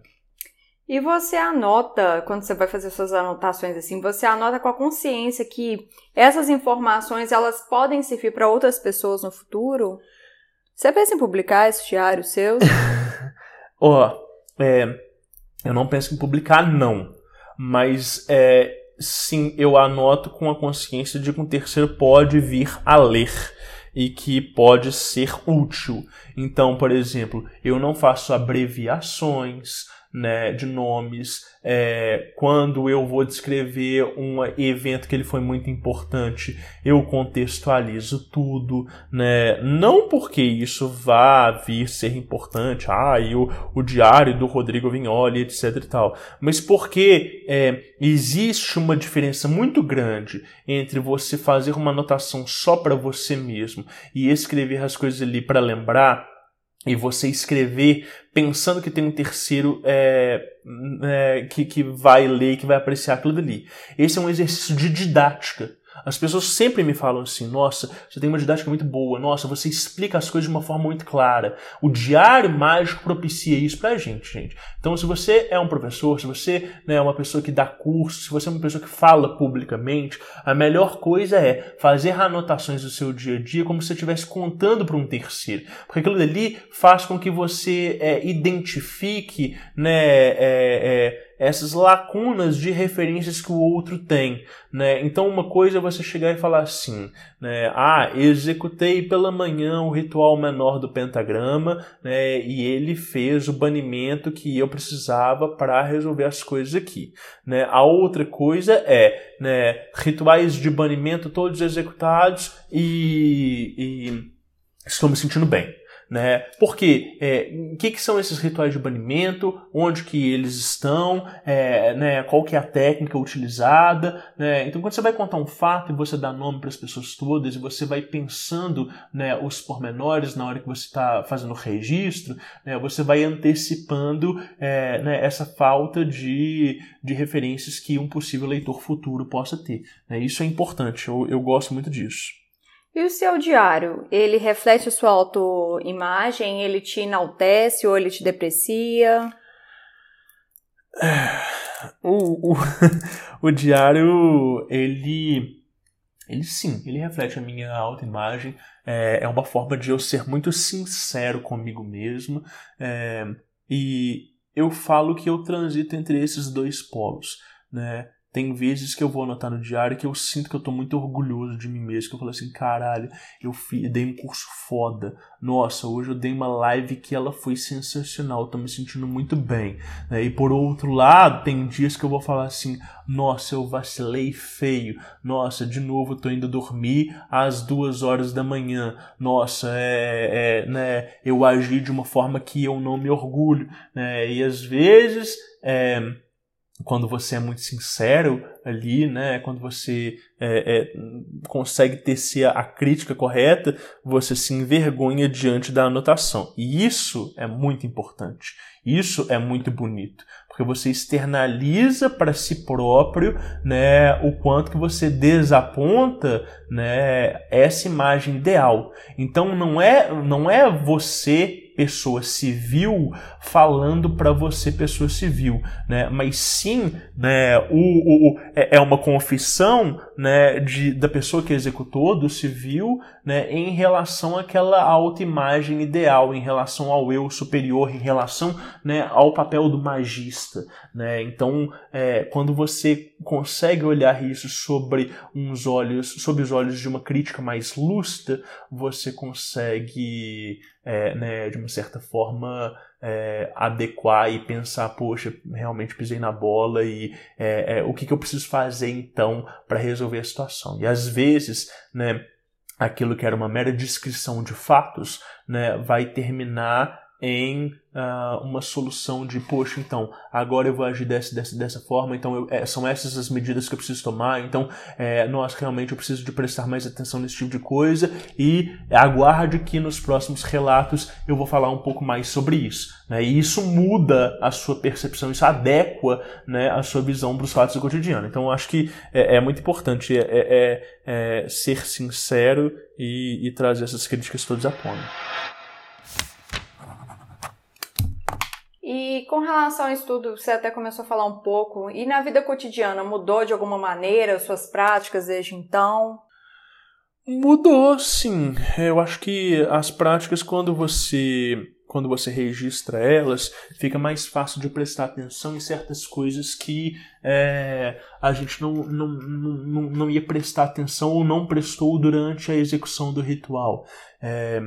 E você anota, quando você vai fazer suas anotações assim, você anota com a consciência que essas informações elas podem servir para outras pessoas no futuro? Você pensa em publicar esse diário seu? Ó, oh, é, eu não penso em publicar, não. Mas é, sim, eu anoto com a consciência de que um terceiro pode vir a ler e que pode ser útil. Então, por exemplo, eu não faço abreviações né, de nomes, é, quando eu vou descrever um evento que ele foi muito importante, eu contextualizo tudo, né? Não porque isso vá vir ser importante, ah, e o, o diário do Rodrigo Vignoli, etc e tal, mas porque é, existe uma diferença muito grande entre você fazer uma anotação só para você mesmo e escrever as coisas ali para lembrar e você escrever pensando que tem um terceiro é, é, que, que vai ler, que vai apreciar aquilo dali. Esse é um exercício de didática. As pessoas sempre me falam assim: nossa, você tem uma didática muito boa, nossa, você explica as coisas de uma forma muito clara. O diário mágico propicia isso pra gente, gente. Então, se você é um professor, se você né, é uma pessoa que dá curso, se você é uma pessoa que fala publicamente, a melhor coisa é fazer anotações do seu dia a dia como se você estivesse contando para um terceiro. Porque aquilo dali faz com que você é, identifique né, é, é, essas lacunas de referências que o outro tem, né? Então uma coisa é você chegar e falar assim, né? Ah, executei pela manhã o ritual menor do pentagrama, né? E ele fez o banimento que eu precisava para resolver as coisas aqui, né? A outra coisa é, né? Rituais de banimento todos executados e, e estou me sentindo bem né? Porque é, o que, que, são esses rituais de banimento, onde que eles estão, é, né? Qual que é a técnica utilizada, né? Então quando você vai contar um fato e você dá nome para as pessoas todas e você vai pensando, né, os pormenores na hora que você está fazendo o registro, né, você vai antecipando é, né, essa falta de, de referências que um possível leitor futuro possa ter. Né? Isso é importante, eu, eu gosto muito disso. E o seu diário? Ele reflete a sua autoimagem? Ele te enaltece ou ele te deprecia? O, o, o diário, ele. Ele sim, ele reflete a minha autoimagem. É, é uma forma de eu ser muito sincero comigo mesmo. É, e eu falo que eu transito entre esses dois polos. Né? Tem vezes que eu vou anotar no diário que eu sinto que eu tô muito orgulhoso de mim mesmo, que eu falo assim, caralho, eu dei um curso foda. Nossa, hoje eu dei uma live que ela foi sensacional, tô me sentindo muito bem. Né? E por outro lado, tem dias que eu vou falar assim, nossa, eu vacilei feio. Nossa, de novo eu tô indo dormir às duas horas da manhã. Nossa, é, é né, eu agi de uma forma que eu não me orgulho. Né? E às vezes. É, quando você é muito sincero ali, né, quando você é, é, consegue tecer a crítica correta, você se envergonha diante da anotação. E isso é muito importante. Isso é muito bonito, porque você externaliza para si próprio, né, o quanto que você desaponta, né, essa imagem ideal. Então não é não é você pessoa civil falando para você pessoa civil, né? Mas sim, né? O, o, o, é, é uma confissão, né? De, da pessoa que executou do civil, né? Em relação àquela autoimagem ideal, em relação ao eu superior, em relação, né? Ao papel do magista, né? Então, é, quando você consegue olhar isso sobre uns olhos, sob os olhos de uma crítica mais lustra, você consegue é, né, de uma certa forma é, adequar e pensar, poxa, realmente pisei na bola e é, é o que, que eu preciso fazer então para resolver a situação. E às vezes, né, aquilo que era uma mera descrição de fatos, né, vai terminar em uh, uma solução de, poxa, então, agora eu vou agir dessa, dessa, dessa forma, então eu, é, são essas as medidas que eu preciso tomar, então, é, nós realmente eu preciso de prestar mais atenção nesse tipo de coisa e aguarde que nos próximos relatos eu vou falar um pouco mais sobre isso. Né? E isso muda a sua percepção, isso adequa né, a sua visão para os fatos do cotidiano. Então, eu acho que é, é muito importante é, é, é, ser sincero e, e trazer essas críticas todas à tona. E com relação ao estudo, você até começou a falar um pouco, e na vida cotidiana, mudou de alguma maneira suas práticas desde então? Mudou, sim. Eu acho que as práticas, quando você quando você registra elas, fica mais fácil de prestar atenção em certas coisas que é, a gente não, não, não, não ia prestar atenção ou não prestou durante a execução do ritual. É,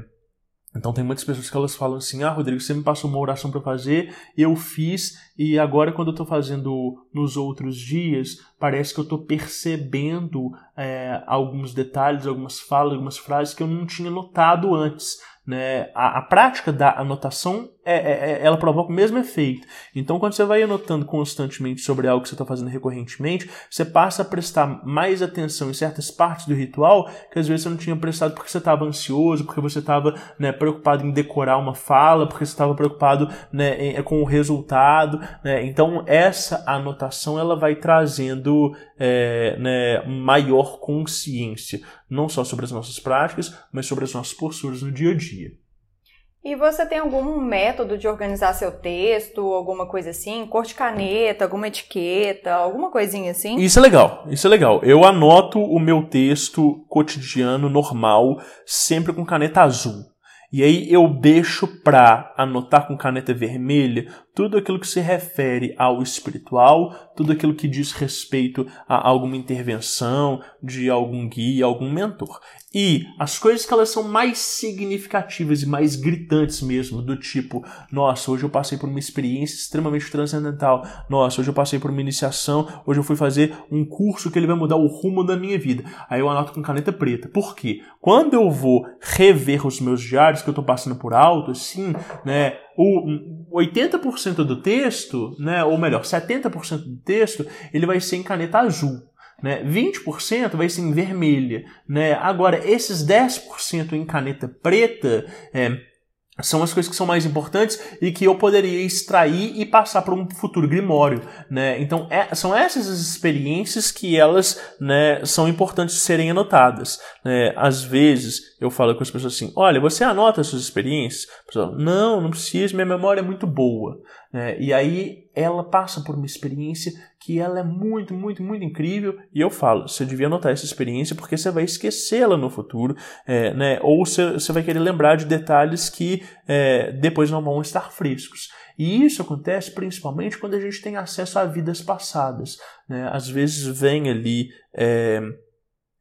então tem muitas pessoas que elas falam assim: "Ah, Rodrigo, você me passou uma oração para fazer, eu fiz e agora quando eu estou fazendo nos outros dias, parece que eu estou percebendo é, alguns detalhes, algumas falas, algumas frases que eu não tinha notado antes." Né? A, a prática da anotação é, é, é, ela provoca o mesmo efeito. Então, quando você vai anotando constantemente sobre algo que você está fazendo recorrentemente, você passa a prestar mais atenção em certas partes do ritual que às vezes você não tinha prestado porque você estava ansioso, porque você estava né, preocupado em decorar uma fala, porque você estava preocupado né, em, com o resultado. Né? Então, essa anotação ela vai trazendo é, né, maior consciência, não só sobre as nossas práticas, mas sobre as nossas posturas no dia a dia. E você tem algum método de organizar seu texto, alguma coisa assim? Cor de caneta, alguma etiqueta, alguma coisinha assim? Isso é legal, isso é legal. Eu anoto o meu texto cotidiano, normal, sempre com caneta azul. E aí eu deixo para anotar com caneta vermelha tudo aquilo que se refere ao espiritual, tudo aquilo que diz respeito a alguma intervenção de algum guia, algum mentor. E as coisas que elas são mais significativas e mais gritantes mesmo, do tipo, nossa, hoje eu passei por uma experiência extremamente transcendental. Nossa, hoje eu passei por uma iniciação, hoje eu fui fazer um curso que ele vai mudar o rumo da minha vida. Aí eu anoto com caneta preta. Por quê? Quando eu vou rever os meus diários que eu estou passando por alto, assim, né, o 80% do texto, né, ou melhor, 70% do texto, ele vai ser em caneta azul. Né? 20% vai ser em vermelha. Né? Agora, esses 10% em caneta preta é, são as coisas que são mais importantes e que eu poderia extrair e passar para um futuro grimório, né? Então é, são essas as experiências que elas, né, são importantes serem anotadas. Né? Às vezes eu falo com as pessoas assim: olha, você anota as suas experiências? Pessoal, não, não precisa, minha memória é muito boa. Né? E aí ela passa por uma experiência que ela é muito, muito, muito incrível. E eu falo, você devia anotar essa experiência porque você vai esquecê-la no futuro, é, né? Ou você, vai querer lembrar de detalhes que é, depois não vão estar frescos. E isso acontece principalmente quando a gente tem acesso a vidas passadas. Né? Às vezes vem ali. É,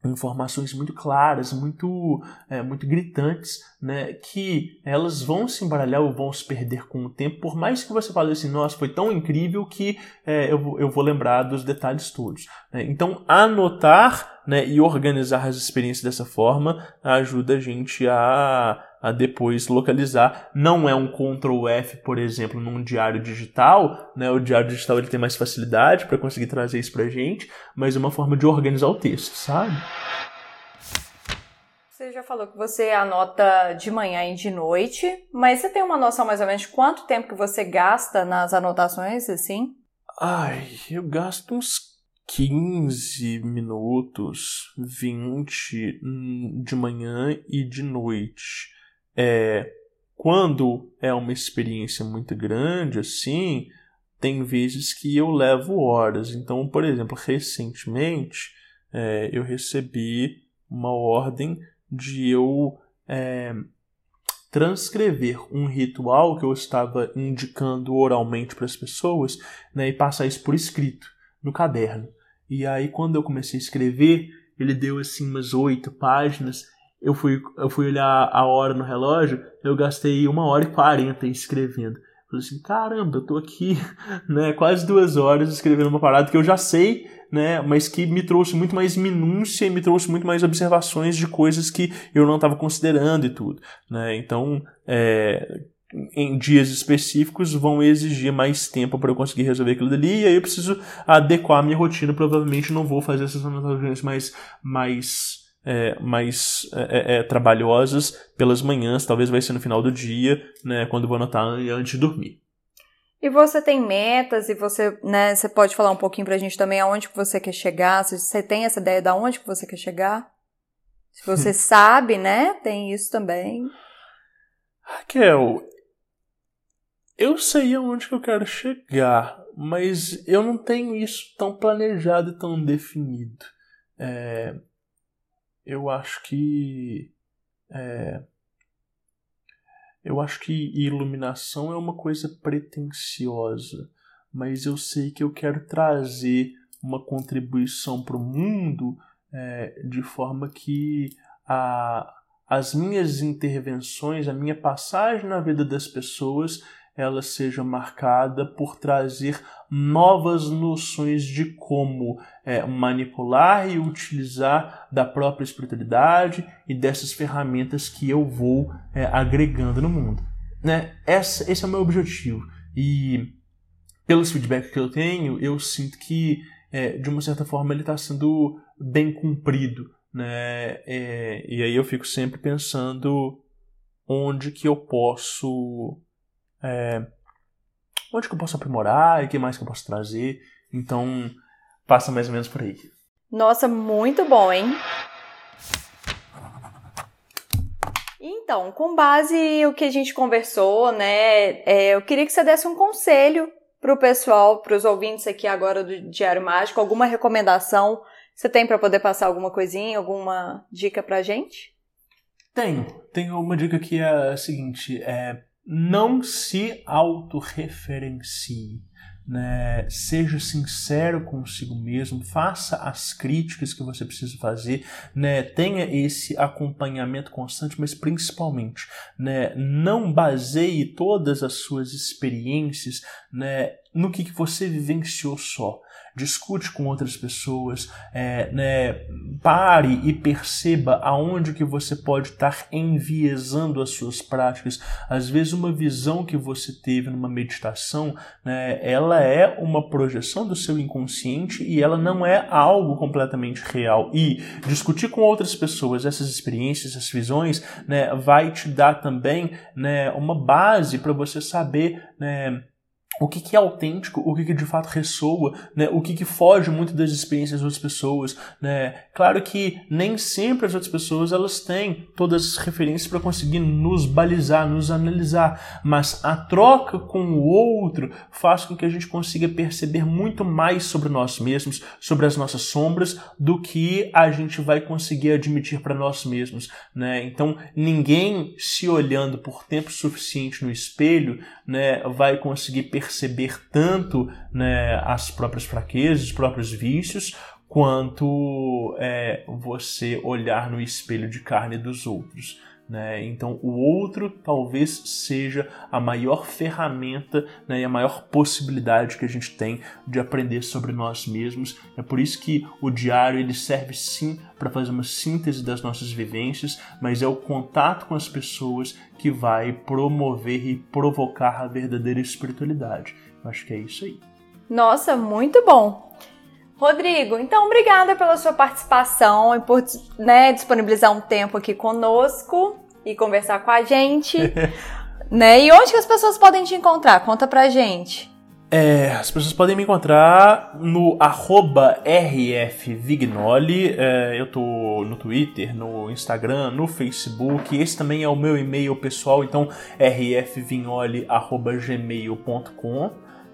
informações muito claras, muito, é, muito gritantes, né, que elas vão se embaralhar ou vão se perder com o tempo, por mais que você fale assim, nossa, foi tão incrível que é, eu, eu vou lembrar dos detalhes todos. Né? Então, anotar né, e organizar as experiências dessa forma ajuda a gente a, a depois localizar. Não é um Ctrl F, por exemplo, num diário digital, né? O diário digital ele tem mais facilidade para conseguir trazer isso pra gente, mas é uma forma de organizar o texto, sabe? Você já falou que você anota de manhã e de noite, mas você tem uma noção mais ou menos de quanto tempo que você gasta nas anotações, assim? Ai, eu gasto uns 15 minutos, 20 hum, de manhã e de noite. É, quando é uma experiência muito grande, assim, tem vezes que eu levo horas. Então, por exemplo, recentemente é, eu recebi uma ordem de eu é, transcrever um ritual que eu estava indicando oralmente para as pessoas né, e passar isso por escrito no caderno. E aí, quando eu comecei a escrever, ele deu assim umas oito páginas. Eu fui, eu fui olhar a hora no relógio, eu gastei uma hora e quarenta escrevendo. Falei assim, caramba, eu tô aqui, né, quase duas horas escrevendo uma parada que eu já sei, né, mas que me trouxe muito mais minúcia e me trouxe muito mais observações de coisas que eu não estava considerando e tudo, né. Então, é, em dias específicos vão exigir mais tempo para eu conseguir resolver aquilo dali, e aí eu preciso adequar a minha rotina, provavelmente não vou fazer essas anotações mais, mais é, mais é, é, é, trabalhosas pelas manhãs, talvez vai ser no final do dia, né, quando vou anotar antes de dormir. E você tem metas e você, né, você pode falar um pouquinho pra gente também aonde que você quer chegar, se você tem essa ideia de onde que você quer chegar? Se você sabe, né, tem isso também. Raquel, eu sei aonde que eu quero chegar, mas eu não tenho isso tão planejado e tão definido. É, eu acho que é, eu acho que iluminação é uma coisa pretensiosa, mas eu sei que eu quero trazer uma contribuição para o mundo é, de forma que a, as minhas intervenções, a minha passagem na vida das pessoas ela seja marcada por trazer novas noções de como é, manipular e utilizar da própria espiritualidade e dessas ferramentas que eu vou é, agregando no mundo. Né? Essa, esse é o meu objetivo. E pelos feedbacks que eu tenho, eu sinto que, é, de uma certa forma, ele está sendo bem cumprido. Né? É, e aí eu fico sempre pensando onde que eu posso é, onde que eu posso aprimorar e o que mais que eu posso trazer. Então, passa mais ou menos por aí. Nossa, muito bom, hein? Então, com base no que a gente conversou, né, é, eu queria que você desse um conselho para o pessoal, para os ouvintes aqui agora do Diário Mágico, alguma recomendação você tem para poder passar alguma coisinha, alguma dica para gente? Tenho. Tenho uma dica que é a seguinte: é, não se autorreferencie. Né? Seja sincero consigo mesmo, faça as críticas que você precisa fazer, né? tenha esse acompanhamento constante, mas principalmente né? não baseie todas as suas experiências né? no que, que você vivenciou só discute com outras pessoas, é, né, pare e perceba aonde que você pode estar enviesando as suas práticas. Às vezes uma visão que você teve numa meditação, né, ela é uma projeção do seu inconsciente e ela não é algo completamente real. E discutir com outras pessoas essas experiências, essas visões, né, vai te dar também né, uma base para você saber né, o que, que, é autêntico, o que, que, de fato ressoa, né? o que, que foge muito das experiências das outras pessoas. Né? Claro que nem sempre as outras pessoas elas têm todas as referências para conseguir nos balizar, nos analisar, mas a troca com o outro faz com que a gente consiga perceber muito mais sobre nós mesmos, sobre as nossas sombras, do que a gente vai conseguir admitir para nós mesmos. Né? Então, ninguém se olhando por tempo suficiente no espelho né, vai conseguir perceber tanto né, as próprias fraquezas, os próprios vícios, quanto é, você olhar no espelho de carne dos outros. Né? Então, o outro talvez seja a maior ferramenta né, e a maior possibilidade que a gente tem de aprender sobre nós mesmos. É por isso que o diário ele serve sim para fazer uma síntese das nossas vivências, mas é o contato com as pessoas que vai promover e provocar a verdadeira espiritualidade. Eu acho que é isso aí. Nossa, muito bom! Rodrigo, então obrigada pela sua participação e por né, disponibilizar um tempo aqui conosco e conversar com a gente. né? E onde que as pessoas podem te encontrar? Conta pra gente. É, as pessoas podem me encontrar no arroba rfvignoli. É, eu tô no Twitter, no Instagram, no Facebook. Esse também é o meu e-mail pessoal, então rfvignoli.gmail.com.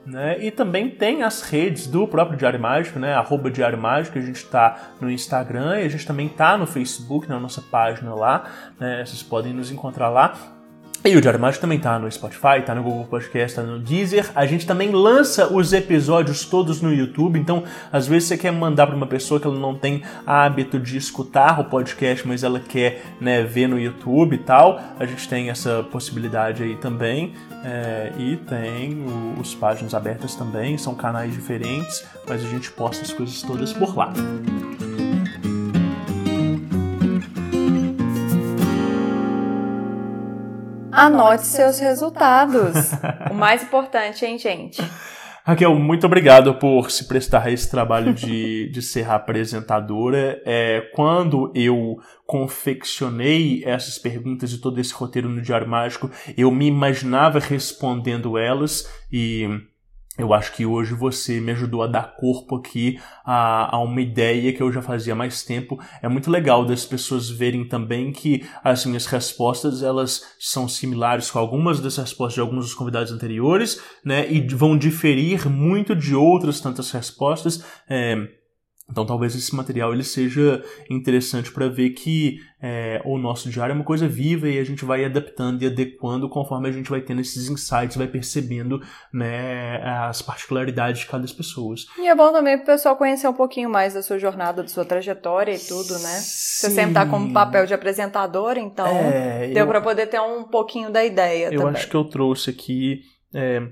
Né? E também tem as redes do próprio Diário Mágico, né? Arroba Diário Mágico, a gente está no Instagram e a gente também está no Facebook, na nossa página lá. Né? Vocês podem nos encontrar lá. E o Diário Mágico também tá no Spotify, tá no Google Podcast, tá no Deezer. A gente também lança os episódios todos no YouTube, então às vezes você quer mandar para uma pessoa que ela não tem hábito de escutar o podcast, mas ela quer né, ver no YouTube e tal. A gente tem essa possibilidade aí também. É, e tem o, os páginas abertas também, são canais diferentes, mas a gente posta as coisas todas por lá. Anote seus resultados. o mais importante, hein, gente? Raquel, muito obrigado por se prestar a esse trabalho de, de ser apresentadora. É, quando eu confeccionei essas perguntas e todo esse roteiro no Diário Mágico, eu me imaginava respondendo elas e eu acho que hoje você me ajudou a dar corpo aqui a, a, uma ideia que eu já fazia há mais tempo. É muito legal das pessoas verem também que as minhas respostas elas são similares com algumas das respostas de alguns dos convidados anteriores, né? E vão diferir muito de outras tantas respostas. É, então talvez esse material ele seja interessante para ver que é, o nosso diário é uma coisa viva e a gente vai adaptando e adequando conforme a gente vai tendo esses insights, vai percebendo né, as particularidades de cada pessoa. E é bom também para o pessoal conhecer um pouquinho mais da sua jornada, da sua trajetória e tudo, né? Sim. Você sempre tá como papel de apresentador, então é, deu eu... para poder ter um pouquinho da ideia eu também. acho que eu trouxe aqui é,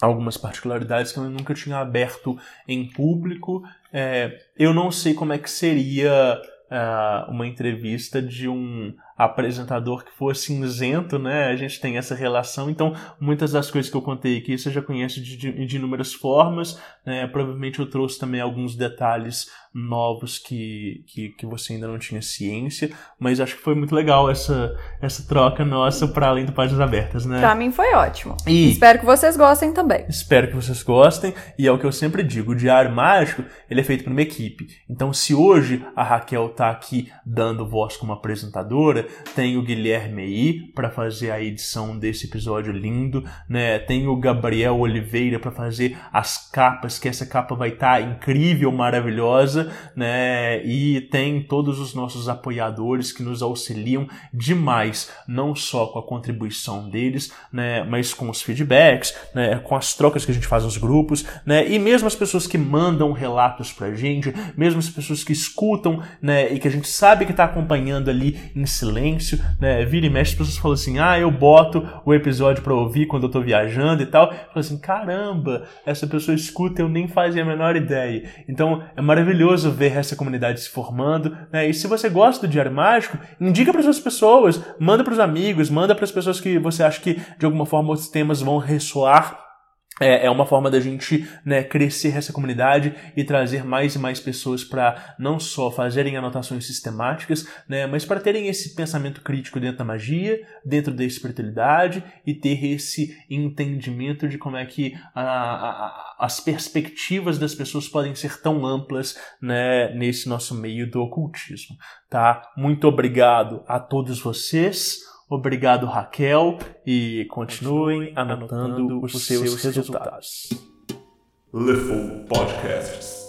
algumas particularidades que eu nunca tinha aberto em público. É, eu não sei como é que seria uh, uma entrevista de um apresentador que fosse cinzento, né? A gente tem essa relação, então muitas das coisas que eu contei aqui você já conhece de, de, de inúmeras formas, né? Provavelmente eu trouxe também alguns detalhes novos que, que, que você ainda não tinha ciência, mas acho que foi muito legal essa, essa troca nossa para além do Páginas Abertas, né? Pra mim foi ótimo. E espero que vocês gostem também. Espero que vocês gostem, e é o que eu sempre digo, o Diário Mágico, ele é feito por uma equipe. Então se hoje a Raquel tá aqui dando voz como apresentadora, tem o Guilherme aí para fazer a edição desse episódio lindo, né? Tem o Gabriel Oliveira para fazer as capas, que essa capa vai estar tá incrível, maravilhosa, né? E tem todos os nossos apoiadores que nos auxiliam demais, não só com a contribuição deles, né? Mas com os feedbacks, né? Com as trocas que a gente faz nos grupos, né? E mesmo as pessoas que mandam relatos pra gente, mesmo as pessoas que escutam, né? E que a gente sabe que tá acompanhando ali em silêncio silêncio, né? Vira e mexe, as pessoas falam assim: ah, eu boto o episódio para ouvir quando eu tô viajando e tal. Fala assim: caramba, essa pessoa escuta, eu nem fazia a menor ideia. Então é maravilhoso ver essa comunidade se formando, né? E se você gosta do Diário Mágico, indica para as pessoas, manda para os amigos, manda para as pessoas que você acha que de alguma forma os temas vão ressoar é, é uma forma da gente né, crescer essa comunidade e trazer mais e mais pessoas para não só fazerem anotações sistemáticas, né, mas para terem esse pensamento crítico dentro da magia, dentro da espiritualidade e ter esse entendimento de como é que a, a, as perspectivas das pessoas podem ser tão amplas né, nesse nosso meio do ocultismo. Tá? Muito obrigado a todos vocês. Obrigado, Raquel, e continuem anotando, os seus resultados. Leful Podcasts.